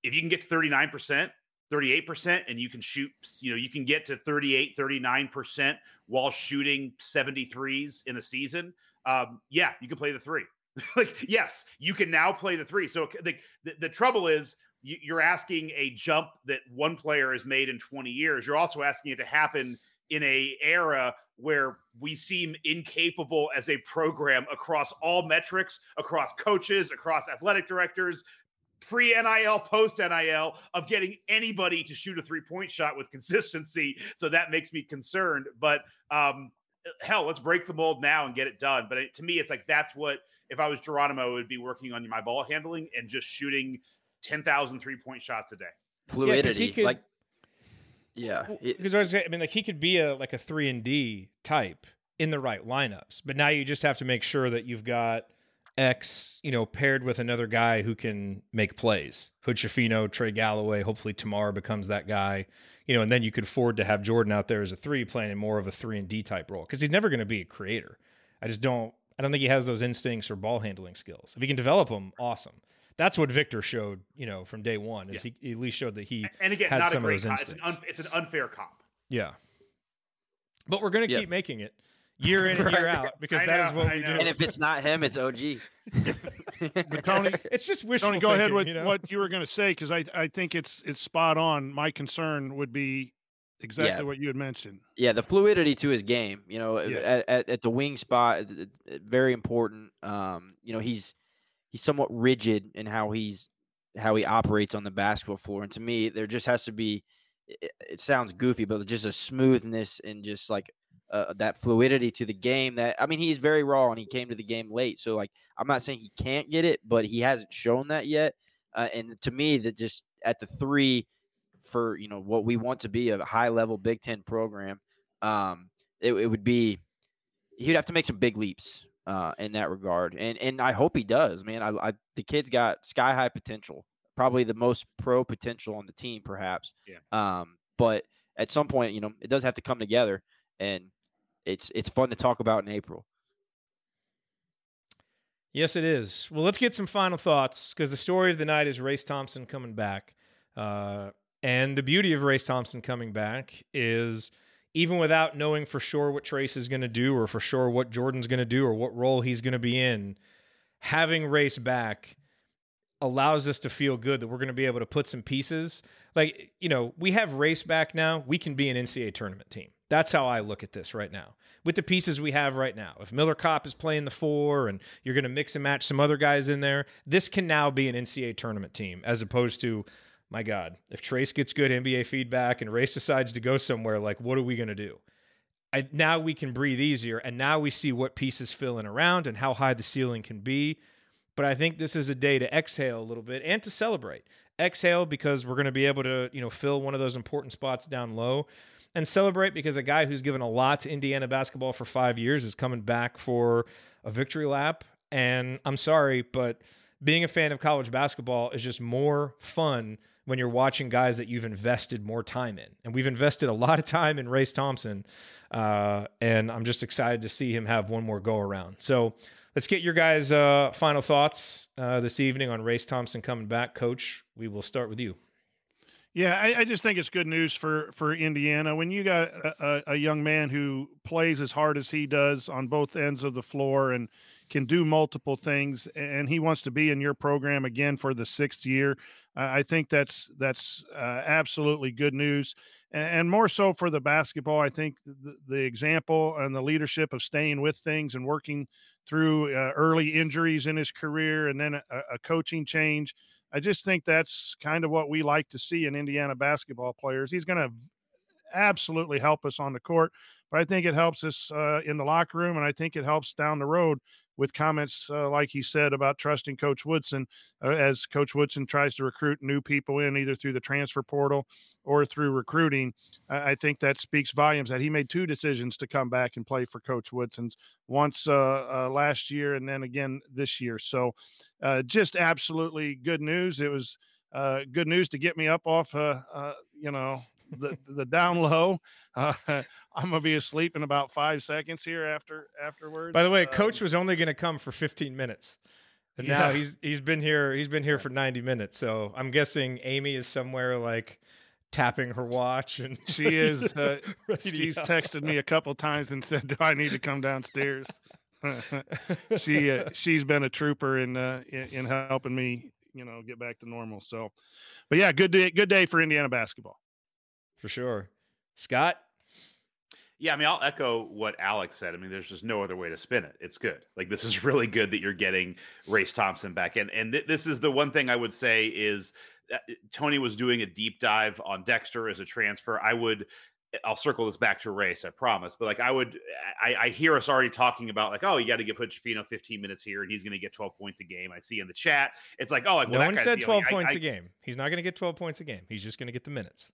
if you can get to 39%, 38% and you can shoot, you know, you can get to 38, 39% while shooting 73s in a season. Um, yeah, you can play the three. like, yes, you can now play the three. So the, the, the trouble is you, you're asking a jump that one player has made in 20 years. You're also asking it to happen in a era where we seem incapable as a program across all metrics, across coaches, across athletic directors, pre NIL, post NIL, of getting anybody to shoot a three point shot with consistency. So that makes me concerned. But um, hell, let's break the mold now and get it done. But it, to me, it's like that's what if I was Geronimo, I would be working on my ball handling and just shooting 10,000 three point shots a day. Fluidity, could- like yeah, it- Because I was, saying- I mean, like he could be a like a three and D type in the right lineups, but now you just have to make sure that you've got X, you know, paired with another guy who can make plays. Hood Schifino, Trey Galloway. Hopefully, Tamar becomes that guy. You know, and then you could afford to have Jordan out there as a three, playing in more of a three and D type role because he's never going to be a creator. I just don't. I don't think he has those instincts or ball handling skills. If he can develop them, awesome. That's what Victor showed, you know, from day one. Is Yeah. he, he at least showed that he And again, had not a some of great. those Comp. It's an, un, it's an unfair comp. Yeah. But we're going to Yeah. keep making it year in and year out because I that is know, what I we know. do. And if it's not him, it's OG. But Tony, it's just wishful Tony, go ahead with you know? what you were going to say because I I think it's it's spot on. My concern would be exactly Yeah. what you had mentioned. Yeah, the fluidity to his game, you know, Yes. at, at, at the wing spot, very important. Um, you know, he's he's somewhat rigid in how he's how he operates on the basketball floor, and to me, there just has to be. It, it sounds goofy, but just a smoothness and just like uh, that fluidity to the game. That I mean, he's very raw and he came to the game late, so like I'm not saying he can't get it, but he hasn't shown that yet. Uh, and to me, that just at the three for you know what we want to be a high level Big Ten program, um, it, it would be he'd have to make some big leaps uh, in that regard, and and I hope he does, man. I, I the kid's got sky high potential, probably the most pro potential on the team, perhaps. Yeah. Um, but at some point, you know, it does have to come together, and it's it's fun to talk about in April. Yes, it is. Well, let's get some final thoughts because the story of the night is Race Thompson coming back. Uh, and the beauty of Race Thompson coming back is even without knowing for sure what Trayce is going to do or for sure what Jordan's going to do or what role he's going to be in, having Race back allows us to feel good that we're going to be able to put some pieces. Like, you know, we have Race back now. We can be an NCAA tournament team. That's how I look at this right now. With the pieces we have right now, if Miller Kopp is playing the four and you're going to mix and match some other guys in there, this can now be an NCAA tournament team as opposed to, my God, if Trayce gets good NBA feedback and Race decides to go somewhere, like, what are we going to do? I, now we can breathe easier, and now we see what pieces fill in around and how high the ceiling can be. But I think this is a day to exhale a little bit and to celebrate. Exhale because we're going to be able to, you know, fill one of those important spots down low, and celebrate because a guy who's given a lot to Indiana basketball for five years is coming back for a victory lap. And I'm sorry, but being a fan of college basketball is just more fun when you're watching guys that you've invested more time in. And we've invested a lot of time in Race Thompson. Uh, and I'm just excited to see him have one more go around. So let's get your guys' uh, final thoughts uh, this evening on Race Thompson coming back. Coach, we will start with you. Yeah, I, I just think it's good news for for Indiana when you got a, a, young man who plays as hard as he does on both ends of the floor and can do multiple things, and he wants to be in your program again for the sixth year. I I think that's that's uh, absolutely good news, and, and more so for the basketball. I think the, the example and the leadership of staying with things and working through uh, early injuries in his career, and then a, a coaching change. I just think that's kind of what we like to see in Indiana basketball players. He's going to absolutely help us on the court, but I think it helps us uh, in the locker room, and I think it helps down the road with comments uh, like he said about trusting Coach Woodson uh, as Coach Woodson tries to recruit new people in either through the transfer portal or through recruiting. I, I think that speaks volumes that he made two decisions to come back and play for Coach Woodson's once uh, uh, last year and then again this year. So uh, just absolutely good news. It was uh, good news to get me up off, you know, the the down low. Uh, I'm gonna be asleep in about five seconds here after afterwards. By the way, Um, Coach was only going to come for 15 minutes. And now he's he's been here he's been here for 90 minutes. So I'm guessing Amy is somewhere like tapping her watch and she is. Uh, she's texted me a couple times and said, "Do I need to come downstairs?" she uh, she's been a trooper in, uh, in in helping me, you know, get back to normal. So, but yeah, good day, good day for Indiana basketball. For sure. Scott, Yeah, I mean, I'll echo what Alex said. I mean, there's just no other way to spin it. It's good. Like this is really good that you're getting Race Thompson back in. And th- this is the one thing I would say is uh, Tony was doing a deep dive on Dexter as a transfer. I would. I'll circle this back to race, I promise. But like, I would, I, I hear us already talking about like, oh, you got to give Hood 15 minutes here, and he's going to get 12 points a game. I see in the chat, it's like, oh, like, well, no that one said 12 only- points I- a game. He's not going to get 12 points a game. He's just going to get the minutes.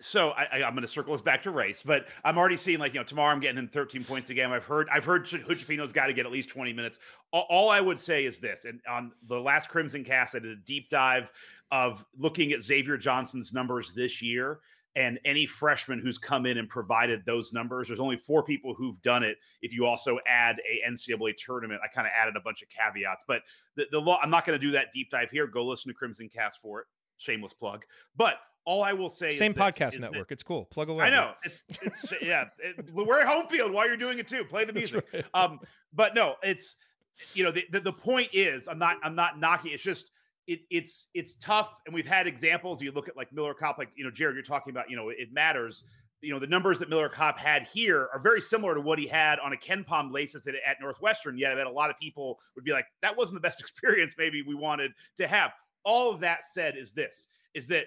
So I, am going to circle us back to race, but I'm already seeing like you know tomorrow I'm getting in 13 points a game. I've heard I've heard Hood-Schifino's got to get at least 20 minutes. All, all, I would say is this, and on the last Crimson Cast, I did a deep dive of looking at Xavier Johnson's numbers this year and any freshman who's come in and provided those numbers. There's only four people who've done it. If you also add a NCAA tournament, I kind of added a bunch of caveats, but the, the law. I'm not going to do that deep dive here. Go listen to Crimson Cast for it. Shameless plug, but all I will say same this, podcast network. That, it's cool. Plug away. I know it's it's yeah. It, we're at home field while you're doing it too. Play the music. Right. Um, but no, it's you know the, the the point is I'm not I'm not knocking. It's just it, it's it's tough, and we've had examples. You look at like Miller Kopp, like you know Jared, you're talking about. You know it matters. You know the numbers that Miller Kopp had here are very similar to what he had on a KenPom laces at, at Northwestern. Yet that a lot of people would be like, that wasn't the best experience. Maybe we wanted to have. All of that said, is this is that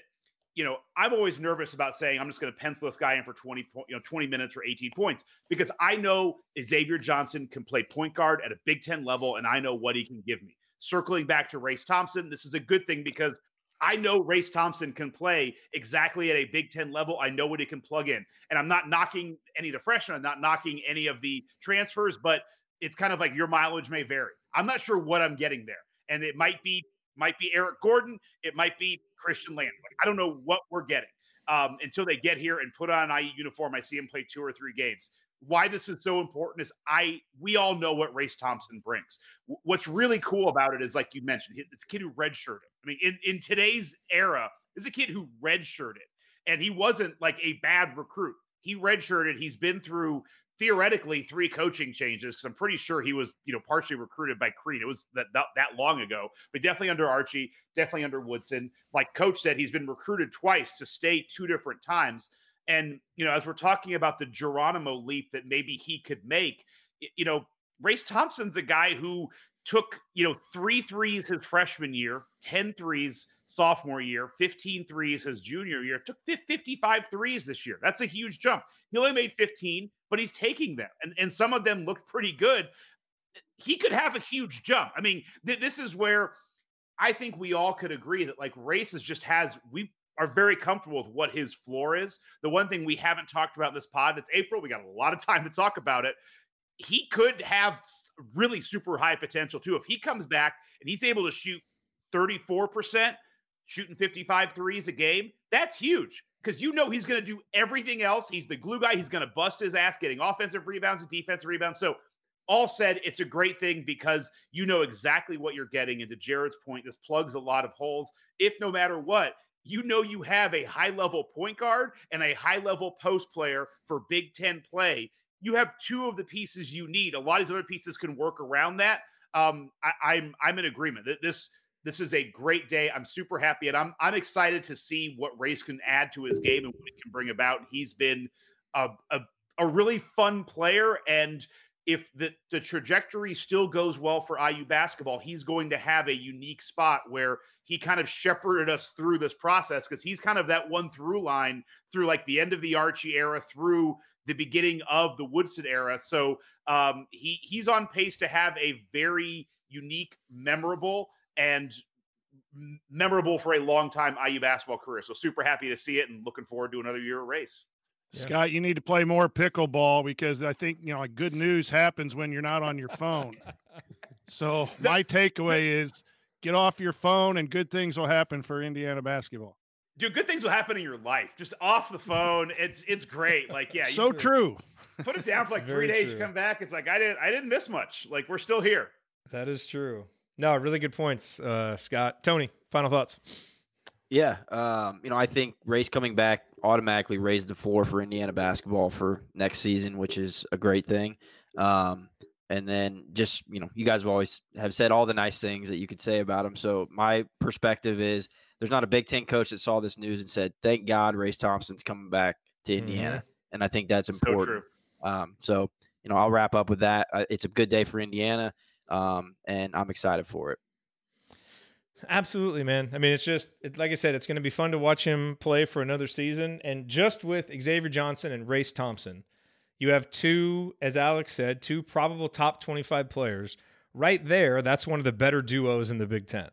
you know, I'm always nervous about saying I'm just going to pencil this guy in for 20 point, you know, 20 minutes or 18 points because I know Xavier Johnson can play point guard at a Big Ten level, and I know what he can give me. Circling back to Race Thompson, this is a good thing because I know Race Thompson can play exactly at a Big Ten level. I know what he can plug in, and I'm not knocking any of the freshmen. I'm not knocking any of the transfers, but it's kind of like your mileage may vary. I'm not sure what I'm getting there, and it might be might be Eric Gordon. It might be Khristian Lander. I don't know what we're getting um, until they get here and put on an IU uniform. I see him play two or three games. Why this is so important is I we all know what Race Thompson brings. What's really cool about it is like you mentioned, it's a kid who redshirted. I mean, in, in today's era, is a kid who redshirted, and he wasn't like a bad recruit. He redshirted. He's been through theoretically three coaching changes because I'm pretty sure he was, you know, partially recruited by Crean. It was that, that, that long ago, but definitely under Archie, definitely under Woodson. Like Coach said, he's been recruited twice to stay two different times. And you know, as we're talking about the Geronimo leap that maybe he could make, you know, Race Thompson's a guy who took you know three threes his freshman year, 10 threes sophomore year, 15 threes his junior year, took 55 threes this year. That's a huge jump. He only made 15, but he's taking them. And, and some of them looked pretty good. He could have a huge jump. I mean, th- this is where I think we all could agree that like races just has, we are very comfortable with what his floor is. The one thing we haven't talked about in this pod, it's April. We got a lot of time to talk about it. He could have really super high potential too. If he comes back and he's able to shoot 34%, shooting 55 threes a game, that's huge because you know he's going to do everything else. He's the glue guy. He's going to bust his ass getting offensive rebounds and defensive rebounds. So, all said, it's a great thing because you know exactly what you're getting. And to Jared's point, this plugs a lot of holes. If no matter what, you know you have a high level point guard and a high level post player for Big Ten play. You have two of the pieces you need. A lot of these other pieces can work around that. Um, I, I'm I'm in agreement this this is a great day. I'm super happy, and I'm I'm excited to see what Race can add to his game and what he can bring about. He's been a a, a really fun player, and if the, the trajectory still goes well for IU basketball, he's going to have a unique spot where he kind of shepherded us through this process because he's kind of that one through line through like the end of the Archie era through the beginning of the Woodson era. So um, he he's on pace to have a very unique, memorable, and memorable for a long time IU basketball career. So super happy to see it and looking forward to another year of race. Yeah. Scott, you need to play more pickleball because I think you know like good news happens when you're not on your phone. so my takeaway is get off your phone and good things will happen for Indiana basketball. Dude, good things will happen in your life. Just off the phone. It's it's great. Like, yeah. so true. Put it down for like three days, true. you come back. It's like I didn't I didn't miss much. Like we're still here. That is true. No, really good points, uh, Scott. Tony, final thoughts. Yeah, um, you know, I think Race coming back automatically raised the floor for Indiana basketball for next season, which is a great thing. Um, and then just you know, you guys have always have said all the nice things that you could say about them. So my perspective is there's not a Big Ten coach that saw this news and said, "Thank God Race Thompson's coming back to Indiana," mm-hmm. and I think that's important. So, um, so you know, I'll wrap up with that. Uh, it's a good day for Indiana um, and I'm excited for it. Absolutely, man. I mean, it's just it, like I said, it's going to be fun to watch him play for another season. And just with Xavier Johnson and Race Thompson, you have two, as Alex said, two probable top 25 players right there. That's one of the better duos in the Big Ten.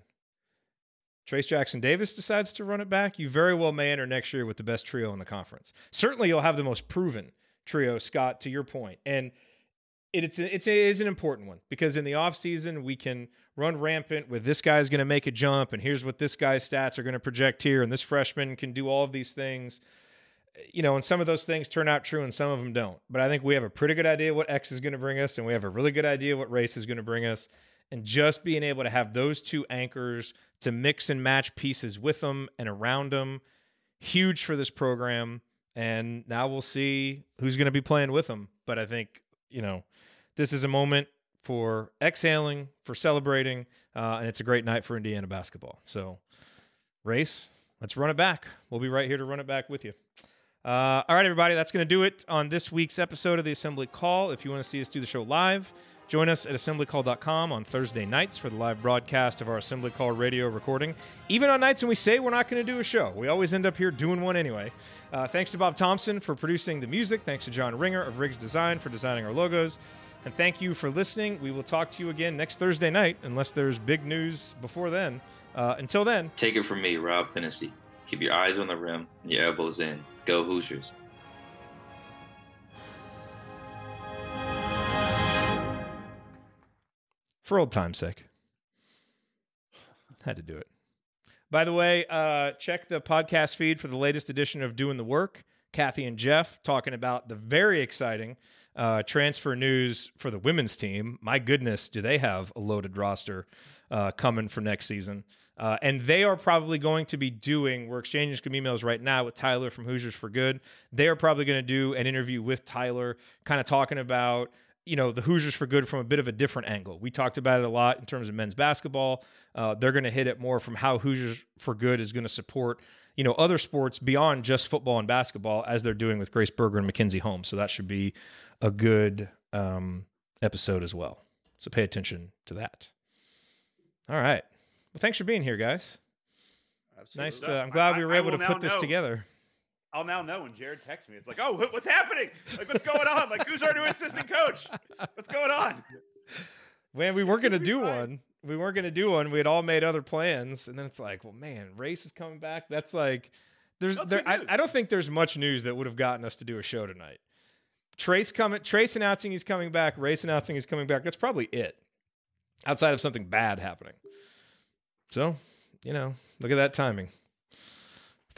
Trayce Jackson Davis decides to run it back, you very well may enter next year with the best trio in the conference. Certainly, you'll have the most proven trio, Scott, to your point. And it, it's a, it's a, it is an important one because in the offseason we can run rampant with this guy's going to make a jump and here's what this guy's stats are going to project here and this freshman can do all of these things you know and some of those things turn out true and some of them don't but i think we have a pretty good idea what x is going to bring us and we have a really good idea what race is going to bring us and just being able to have those two anchors to mix and match pieces with them and around them huge for this program and now we'll see who's going to be playing with them but i think you know this is a moment for exhaling, for celebrating, uh, and it's a great night for Indiana basketball. So, race, let's run it back. We'll be right here to run it back with you. Uh, all right, everybody, that's going to do it on this week's episode of the Assembly Call. If you want to see us do the show live, join us at assemblycall.com on Thursday nights for the live broadcast of our Assembly Call radio recording. Even on nights when we say we're not going to do a show, we always end up here doing one anyway. Uh, thanks to Bob Thompson for producing the music. Thanks to John Ringer of Riggs Design for designing our logos. And thank you for listening. We will talk to you again next Thursday night, unless there's big news before then. Uh, until then, take it from me, Rob Phinisee. Keep your eyes on the rim and your elbows in. Go Hoosiers. For old time's sake, had to do it. By the way, uh, check the podcast feed for the latest edition of Doing the Work. Kathy and Jeff talking about the very exciting uh, transfer news for the women's team. My goodness, do they have a loaded roster uh, coming for next season? Uh, and they are probably going to be doing, we're exchanging some emails right now with Tyler from Hoosiers for Good. They are probably going to do an interview with Tyler, kind of talking about you know the Hoosiers for Good from a bit of a different angle. We talked about it a lot in terms of men's basketball. Uh, they're going to hit it more from how Hoosiers for Good is going to support you know other sports beyond just football and basketball, as they're doing with Grace Berger and Mackenzie Holmes. So that should be a good um, episode as well. So pay attention to that. All right. Well, thanks for being here, guys. Absolutely. Nice. To, I'm glad I- we were I able will to now put this know. together. I'll now know when Jared texts me. It's like, oh, what's happening? Like, what's going on? Like, who's our new assistant coach? What's going on? Man, we weren't going to do one. We weren't going to do one. We had all made other plans, and then it's like, well, man, race is coming back. That's like, there's, That's there, I. I don't think there's much news that would have gotten us to do a show tonight. Trayce coming, Trayce announcing he's coming back. Race announcing he's coming back. That's probably it. Outside of something bad happening. So, you know, look at that timing.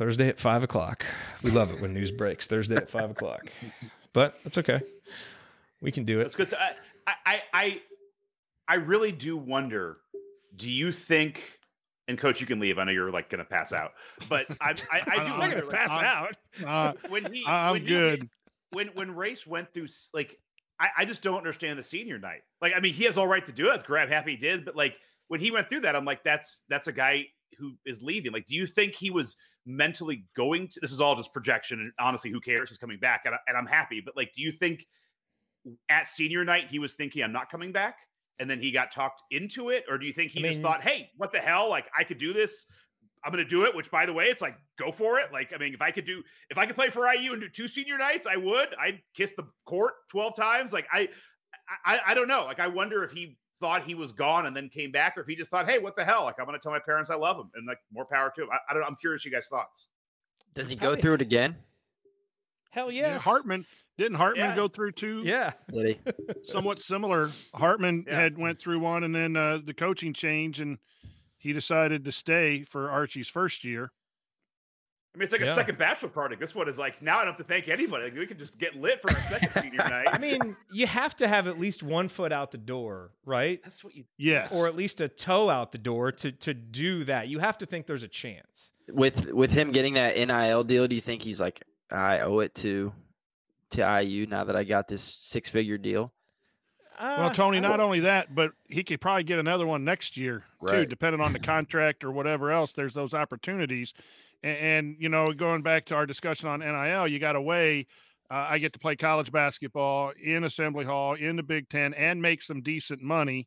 Thursday at five o'clock. We love it when news breaks. Thursday at five o'clock. But that's okay. We can do it. That's good. So I, I, I, I really do wonder. Do you think? And coach, you can leave. I know you're like going to pass out, but I, I, I do I'm not wonder. gonna like, pass I'm- out. Uh, when he, I'm when good. did- when when race went through, like, I, I just don't understand the senior night. Like, I mean, he has all right to do it. That's great. I'm happy he did. But like, when he went through that, I'm like, that's that's a guy who is leaving. Like, do you think he was mentally going to? This is all just projection, and honestly, who cares? He's coming back, and, I, and I'm happy. But like, do you think at senior night he was thinking, I'm not coming back? And then he got talked into it, or do you think he I just mean- thought, "Hey, what the hell? Like, I could do this. I'm going to do it." Which, by the way, it's like, go for it. Like, I mean, if I could do, if I could play for IU and do two senior nights, I would. I'd kiss the court 12 times. Like, I, I, I don't know. Like, I wonder if he thought he was gone and then came back, or if he just thought, "Hey, what the hell? Like, I'm going to tell my parents I love them, and like, more power to him." I, I don't. know. I'm curious, you guys' thoughts. Does he go Probably- through it again? Hell yeah. Hartman didn't Hartman Yeah. go through two Yeah. Did he? somewhat similar. Hartman Yeah. had went through one, and then uh, the coaching change, and he decided to stay for Archie's first year. I mean, it's like Yeah. a second bachelor party. This one is like now I don't have to thank anybody. Like, we can just get lit for our second senior night. I mean, you have to have at least one foot out the door, right? that's what you. Yes, Or at least a toe out the door to to do that. You have to think there's a chance. With with him getting that NIL deal, do you think he's like, I owe it to to IU now that I got this six figure deal? Well, Uh, Tony, not only that, but he could probably get another one next year too, depending on the contract or whatever else. There's those opportunities, and, and you know, going back to our discussion on NIL, you got to weigh. Uh, I get to play college basketball in Assembly Hall in the Big Ten and make some decent money.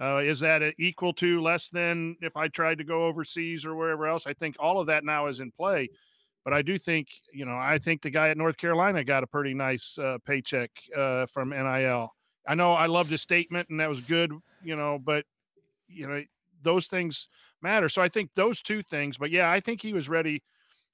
Uh, is that equal to less than if I tried to go overseas or wherever else? I think all of that now is in play. But I do think, you know, I think the guy at North Carolina got a pretty nice uh, paycheck uh, from NIL. I know I loved his statement and that was good, you know, but you know, those things matter. So I think those two things. But yeah, I think he was ready,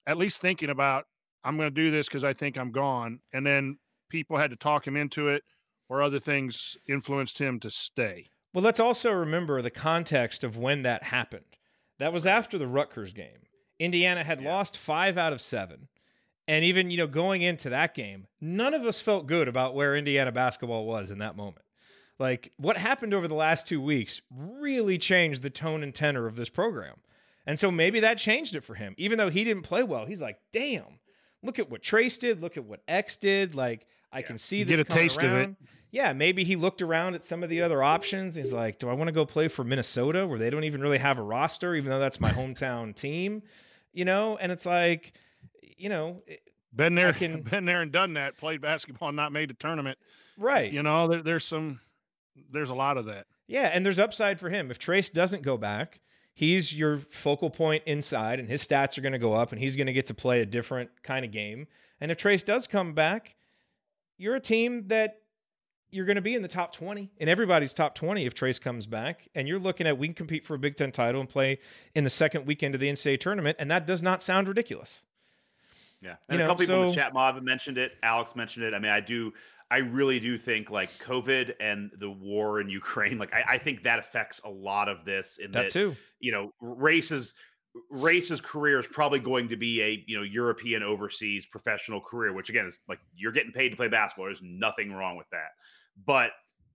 at least thinking about I'm going to do this because I think I'm gone, and then people had to talk him into it, or other things influenced him to stay. Well, let's also remember the context of when that happened. That was after the Rutgers game. Indiana had lost five out of seven. And even, you know, going into that game, none of us felt good about where Indiana basketball was in that moment. Like what happened over the last two weeks really changed the tone and tenor of this program. And so maybe that changed it for him. Even though he didn't play well, he's like, damn, look at what Trayce did, look at what X did. Like I can see You this get a taste of it. Yeah, maybe he looked around at some of the other options. He's like, do I want to go play for Minnesota where they don't even really have a roster, even though that's my hometown team? You know, and it's like, you know, Been there, can- been there and done that. Played basketball, and not made a tournament. right. You know, there, there's some, there's a lot of that. Yeah, and there's upside for him. If Trayce doesn't go back, he's your focal point inside, and his stats are going to go up, and he's going to get to play a different kind of game. And if Trayce does come back, you're a team that you're going to be in the top 20, in everybody's top 20 if Trayce comes back. And you're looking at we can compete for a Big Ten title and play in the second weekend of the NCAA tournament, and that does not sound ridiculous. Yeah, You and a know, couple people in the chat mob have mentioned it. Alex mentioned it. I mean, I do. I really do think like COVID and the war in Ukraine, like I, I think that affects a lot of this. In That too. you know, races race's career is probably going to be a you know European overseas professional career, which again is like you're getting paid to play basketball. There's nothing wrong with that. But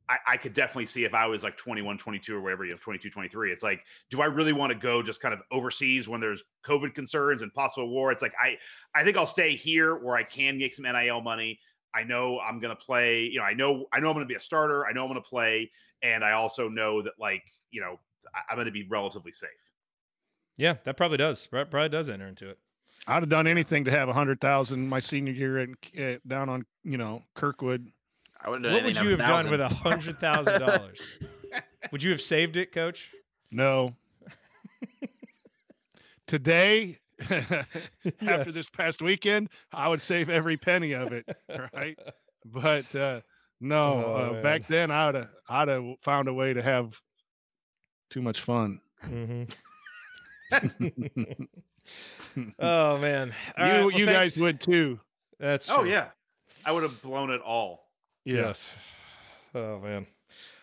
I, I could definitely see if I was like 21, 22 or whatever, you know, 22, 23, it's like, do I really want to go just kind of overseas when there's COVID concerns and possible war? It's like, I, I think I'll stay here where I can get some NIL money. I know I'm going to play, you know, I know, I know I'm going to be a starter. I know I'm going to play. And I also know that like, you know, I- I'm going to be relatively safe. Yeah, that probably does. Probably does enter into it. I'd have done anything to have a hundred thousand my senior year at, at eh, down on you know Kirkwood. I would What would you have done with a hundred thousand dollars? Would you have saved it, Coach? No. Today, after Yes. this past weekend, I would save every penny of it. Right. But uh, no, Oh, uh, back then I'd have I'd have found a way to have too much fun. Mm-hmm. oh man, All you right, well, you guys would too. That's true. Oh yeah. I would have blown it all. Yes. Oh man.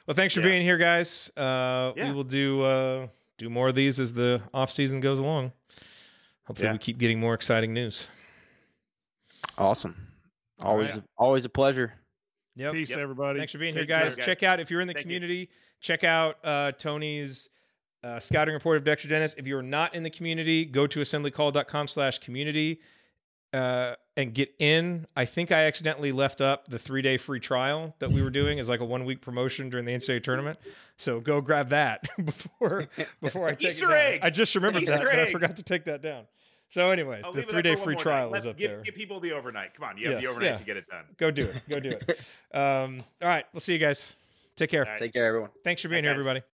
Well, thanks for Yeah. being here, guys. Uh, Yeah. We will do uh, do more of these as the off season goes along. Hopefully, Yeah. we keep getting more exciting news. Awesome. Always, right. a, always a pleasure. Yep. Peace, Yep. everybody. Thanks for being Take here, care, guys. guys. Check out if you're in the Thank you. community. Check out uh, Tony's uh, scouting report of Dexter Dennis. If you're not in the community, go to assemblycall.com/community uh, and get in. I think I accidentally left up the three day free trial that we were doing as like a one week promotion during the NCAA tournament. So go grab that before before I take Easter it down. egg! I just remembered that, Easter but I forgot to take that down. So anyway, I'll the leave it up three day free trial is up give, there. Give people the overnight. Come on, you have the overnight yeah. to get it done. Go do it. Go do it. Um, all right, we'll see you guys. Take care. right. Take care, everyone. Thanks for being Bye, here, guys. everybody.